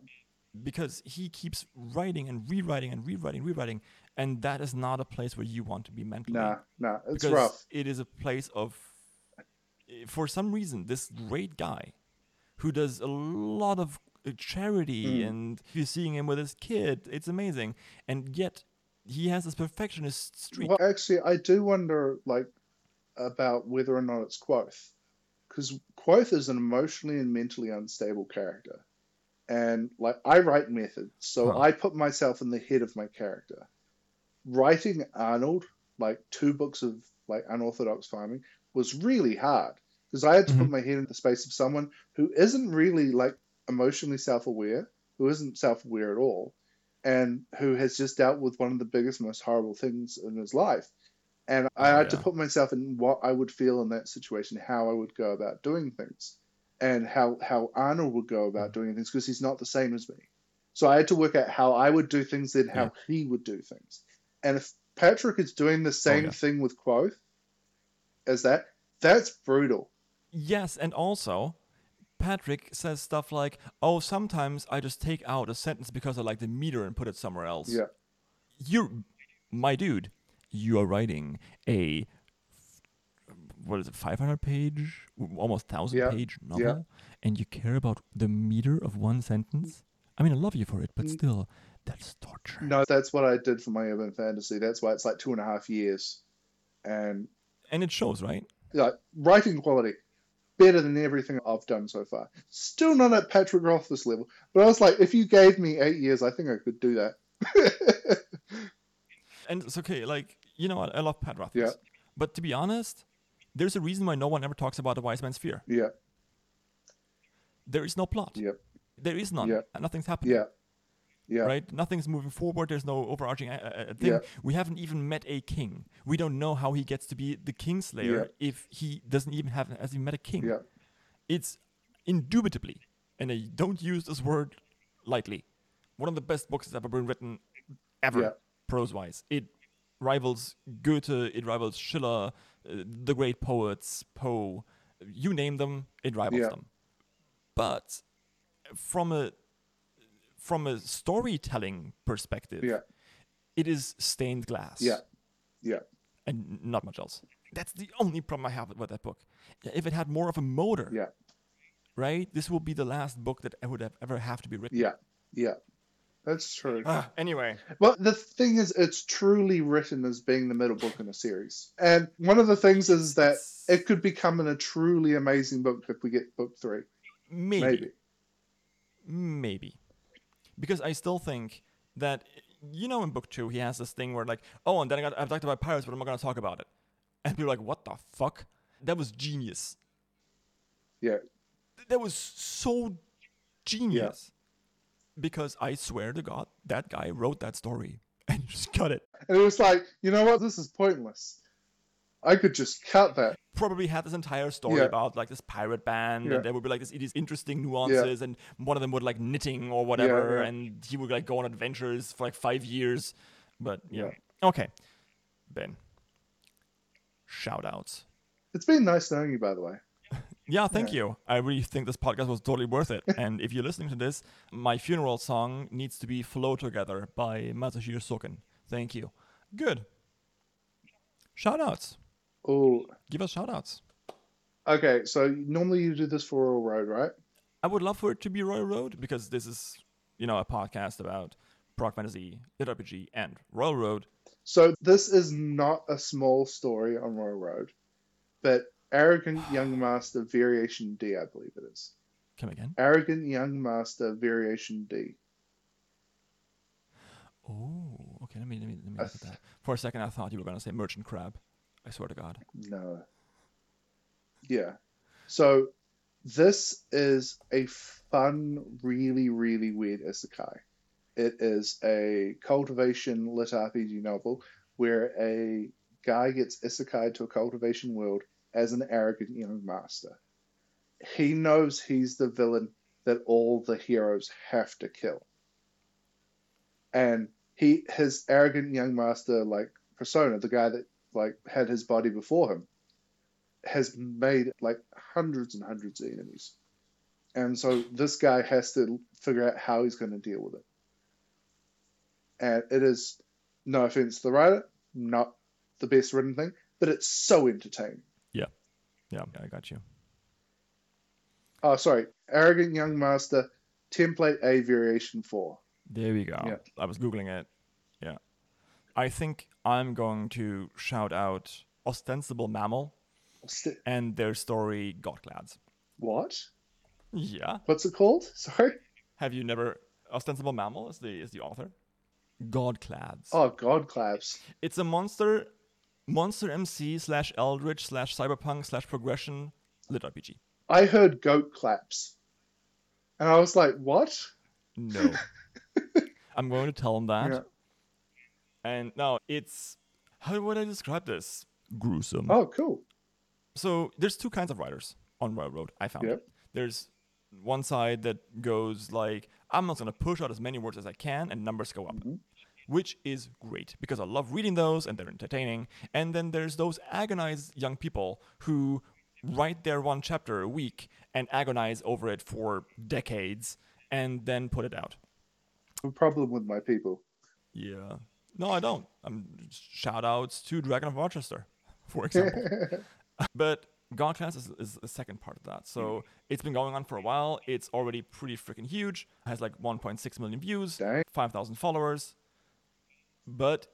Speaker 2: Because he keeps writing and rewriting and rewriting, rewriting, and that is not a place where you want to be mentally.
Speaker 1: Nah, nah, it's
Speaker 2: because
Speaker 1: rough.
Speaker 2: it is a place of, eh, for some reason, this great guy who does a lot of charity
Speaker 1: Mm.
Speaker 2: and you're seeing him with his kid. It's amazing. And yet he has this perfectionist streak.
Speaker 1: Well, actually, I do wonder, like, about whether or not it's Kvothe, because Kvothe is an emotionally and mentally unstable character, and like I write method, so
Speaker 2: Huh.
Speaker 1: I put myself in the head of my character. Writing Arnold, like two books of like unorthodox farming, was really hard because I had to put
Speaker 2: Mhm.
Speaker 1: my head in the space of someone who isn't really like emotionally self-aware, who isn't self-aware at all, and who has just dealt with one of the biggest, most horrible things in his life. And I
Speaker 2: Oh,
Speaker 1: had to put myself in what I would feel in that situation, how I would go about doing things, and how, how Arnold would go about doing things because he's not the same as me. So I had to work out how I would do things, then how
Speaker 2: Yeah.
Speaker 1: he would do things. And if Patrick is doing the oh, same
Speaker 2: yeah.
Speaker 1: thing with Kvothe as that, that's brutal.
Speaker 2: Yes, and also Patrick says stuff like, "Oh, sometimes I just take out a sentence because I like the meter and put it somewhere else."
Speaker 1: Yeah.
Speaker 2: You're my dude. You are writing a what is it, 500 page, almost 1000
Speaker 1: Yeah,
Speaker 2: page novel
Speaker 1: yeah.
Speaker 2: and you care about the meter of one sentence? I mean, I love you for it, but
Speaker 1: Mm.
Speaker 2: still that's torture.
Speaker 1: No, that's what I did for my urban fantasy. That's why it's like two and a half years. And
Speaker 2: And it shows, right?
Speaker 1: like writing quality better than everything I've done so far. Still not at Patrick Rothfuss level, but I was like, if you gave me eight years, I think I could do that.
Speaker 2: And it's okay, like, you know what? I love Pat Rothfuss.
Speaker 1: Yeah.
Speaker 2: But to be honest, there's a reason why no one ever talks about the wise man's fear.
Speaker 1: yeah,
Speaker 2: There is no plot.
Speaker 1: Yep.
Speaker 2: There is none.
Speaker 1: Yeah.
Speaker 2: And Nothing's happening.
Speaker 1: yeah, yeah,
Speaker 2: Right? Nothing's moving forward. There's no overarching uh, uh, thing.
Speaker 1: Yeah.
Speaker 2: We haven't even met a king. We don't know how he gets to be the kingslayer if he doesn't even have has he met a king.
Speaker 1: yeah,
Speaker 2: It's indubitably, and I don't use this word lightly, one of the best books that's ever been written, ever,
Speaker 1: Yeah.
Speaker 2: prose-wise. It rivals Goethe. It rivals Schiller, uh, the great poets, Poe. You name them, it rivals
Speaker 1: Yeah.
Speaker 2: them. But from a from a storytelling perspective,
Speaker 1: Yeah.
Speaker 2: it is stained glass.
Speaker 1: Yeah. Yeah.
Speaker 2: and not much else. That's the only problem I have with that book. If it had more of a motor,
Speaker 1: Yeah.
Speaker 2: right, this will be the last book that would have ever have to be written.
Speaker 1: Yeah. Yeah. That's true.
Speaker 2: Ah, anyway,
Speaker 1: But the thing is, it's truly written as being the middle book in a series. And one of the things is that it could become a truly amazing book if we get book three.
Speaker 2: maybe,
Speaker 1: Maybe.
Speaker 2: maybe, because I still think that you know in book two he has this thing where like, oh, and then I got I've talked about pirates, but I'm not gonna talk about it, and people are like, what the fuck? That was genius.
Speaker 1: Yeah.
Speaker 2: That was so genius. Yeah. Because I swear to God, that guy wrote that story and just cut it.
Speaker 1: And it was like, you know what? This is pointless. I could just cut that.
Speaker 2: probably had this entire story
Speaker 1: Yeah.
Speaker 2: about like this pirate band
Speaker 1: Yeah.
Speaker 2: and there would be like this these interesting nuances and one of them would like knitting or whatever
Speaker 1: yeah.
Speaker 2: and he would like go on adventures for like five years. But yeah,
Speaker 1: Yeah.
Speaker 2: okay. Ben. Shout outs
Speaker 1: It's been nice knowing you, by the way.
Speaker 2: yeah thank you. I really think this podcast was totally worth it. And if you're listening to this my funeral song needs to be flow together by Masayoshi Soken. Thank you. Good. Shout outs
Speaker 1: Oh,
Speaker 2: give us shout outs
Speaker 1: okay. So normally you do this for Royal Road, right?
Speaker 2: I would love for it to be Royal Road because this is, you know, a podcast about Prog Fantasy, Lit RPG, and Royal Road.
Speaker 1: So this is not a small story on Royal Road, but Arrogant Young Master Variation D, I believe it is.
Speaker 2: Come again?
Speaker 1: Arrogant Young Master Variation D.
Speaker 2: Oh, okay. Let me let me let me look at that. For a second, I thought you were gonna say Merchant Crab. I swear to God.
Speaker 1: No. Yeah. So this is a fun, really, really weird isekai. It is a cultivation lit RPG novel where a guy gets isekai to a cultivation world as an arrogant young master. He knows he's the villain that all the heroes have to kill. And he his arrogant young master like persona, the guy that like had his body before him, has made like hundreds and hundreds of enemies. And so this guy has to figure out how he's going to deal with it. And it is, no offense to the writer, not the best written thing, but it's so entertaining.
Speaker 2: Yeah, Yeah, I got you.
Speaker 1: Oh, sorry. Arrogant Young Master, Template A Variation 4.
Speaker 2: There we go.
Speaker 1: Yeah.
Speaker 2: I was googling it. I think I'm going to shout out Ostensible Mammal
Speaker 1: St-
Speaker 2: and their story Godclads.
Speaker 1: what?
Speaker 2: Yeah.
Speaker 1: What's it called? Sorry?
Speaker 2: Have you never Ostensible Mammal is the is the author? Godclads.
Speaker 1: Oh, God Claps.
Speaker 2: It's a monster monster MC slash eldritch slash cyberpunk slash progression lit RPG.
Speaker 1: I heard Goat Claps. And I was like, what?
Speaker 2: No. I'm going to tell him that.
Speaker 1: Yeah.
Speaker 2: And now it's how would I describe this? Gruesome.
Speaker 1: Oh, cool.
Speaker 2: So there's two kinds of writers on Royal Road. I found
Speaker 1: Yep.
Speaker 2: There's one side that goes like, I'm not gonna push out as many words as I can, and numbers go up,
Speaker 1: Mhm.
Speaker 2: which is great because I love reading those and they're entertaining. And then there's those agonized young people who write their one chapter a week and agonize over it for decades and then put it out.
Speaker 1: A problem with my people.
Speaker 2: Yeah. No, I don't. Um, I'm shout outs to Dragon of Rochester, for example. but Godclads is, is the second part of that. So it's been going on for a while. It's already pretty freaking huge. Has like 1.6 million views, 5,000 followers. But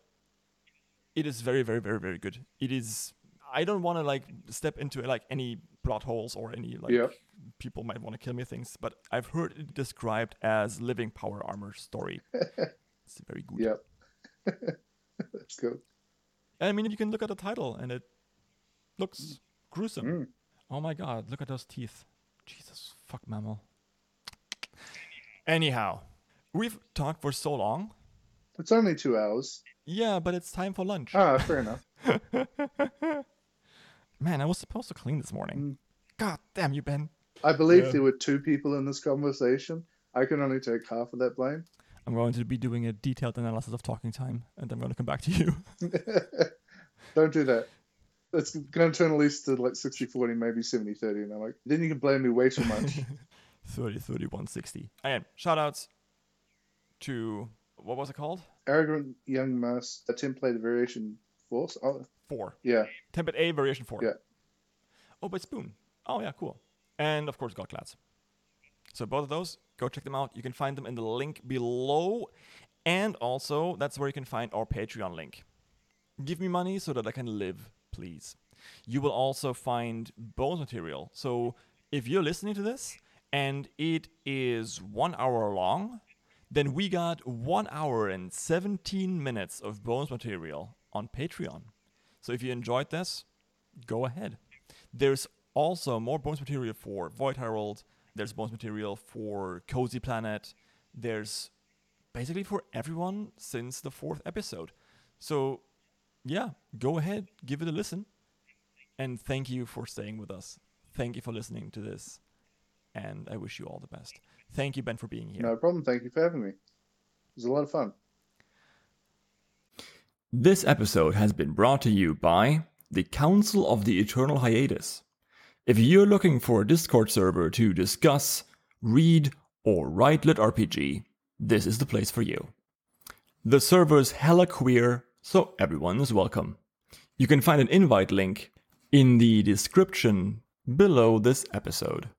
Speaker 2: it is very, very, very, very good. It is. I don't want to like step into like any plot holes or any like people might want to kill me things, but I've heard it described as living power armor story. it's very good.
Speaker 1: Yep. That's cool.
Speaker 2: And I mean, you can look at the title and it looks gruesome.
Speaker 1: Mm.
Speaker 2: Oh my god, look at those teeth. Jesus, fuck mammal. Anyhow, we've talked for so long.
Speaker 1: It's only two hours.
Speaker 2: Yeah, but it's time for lunch.
Speaker 1: Ah, fair enough.
Speaker 2: Man, I was supposed to clean this morning.
Speaker 1: Mm.
Speaker 2: God damn you, Ben.
Speaker 1: I believe
Speaker 2: Yeah.
Speaker 1: there were two people in this conversation. I can only take half of that blame.
Speaker 2: I'm going to be doing a detailed analysis of talking time, and I'm going to come back to you.
Speaker 1: Don't do that. It's going to turn at least to like 60 40, maybe 70 30. And I'm like, then you can blame me way too much.
Speaker 2: 30, 31, 60. Again, shout outs to what was it called?
Speaker 1: Arrogant Young Mass, a template variation force. Oh,
Speaker 2: Four.
Speaker 1: yeah.
Speaker 2: Template A, variation four.
Speaker 1: Yeah.
Speaker 2: Oh, but Spoon. Oh, yeah, cool. And of course, Godclads. So both of those, go check them out. You can find them in the link below. And also, that's where you can find our Patreon link. Give me money so that I can live, please. You will also find bonus material. So if you're listening to this and it is one hour long, then we got one hour and 17 minutes of bonus material on Patreon. So if you enjoyed this, go ahead. There's also more bonus material for Void Herald. There's bonus material for Cozy Planet. There's basically for everyone since the fourth episode. So, yeah, go ahead, give it a listen. And thank you for staying with us. Thank you for listening to this. And I wish you all the best. Thank you, Ben, for being here.
Speaker 1: No problem. Thank you for having me. It was a lot of fun.
Speaker 2: This episode has been brought to you by the Council of the Eternal Hiatus. If you're looking for a Discord server to discuss, read, or write lit RPG, this is the place for you. The server's hella queer, so everyone is welcome. You can find an invite link in the description below this episode.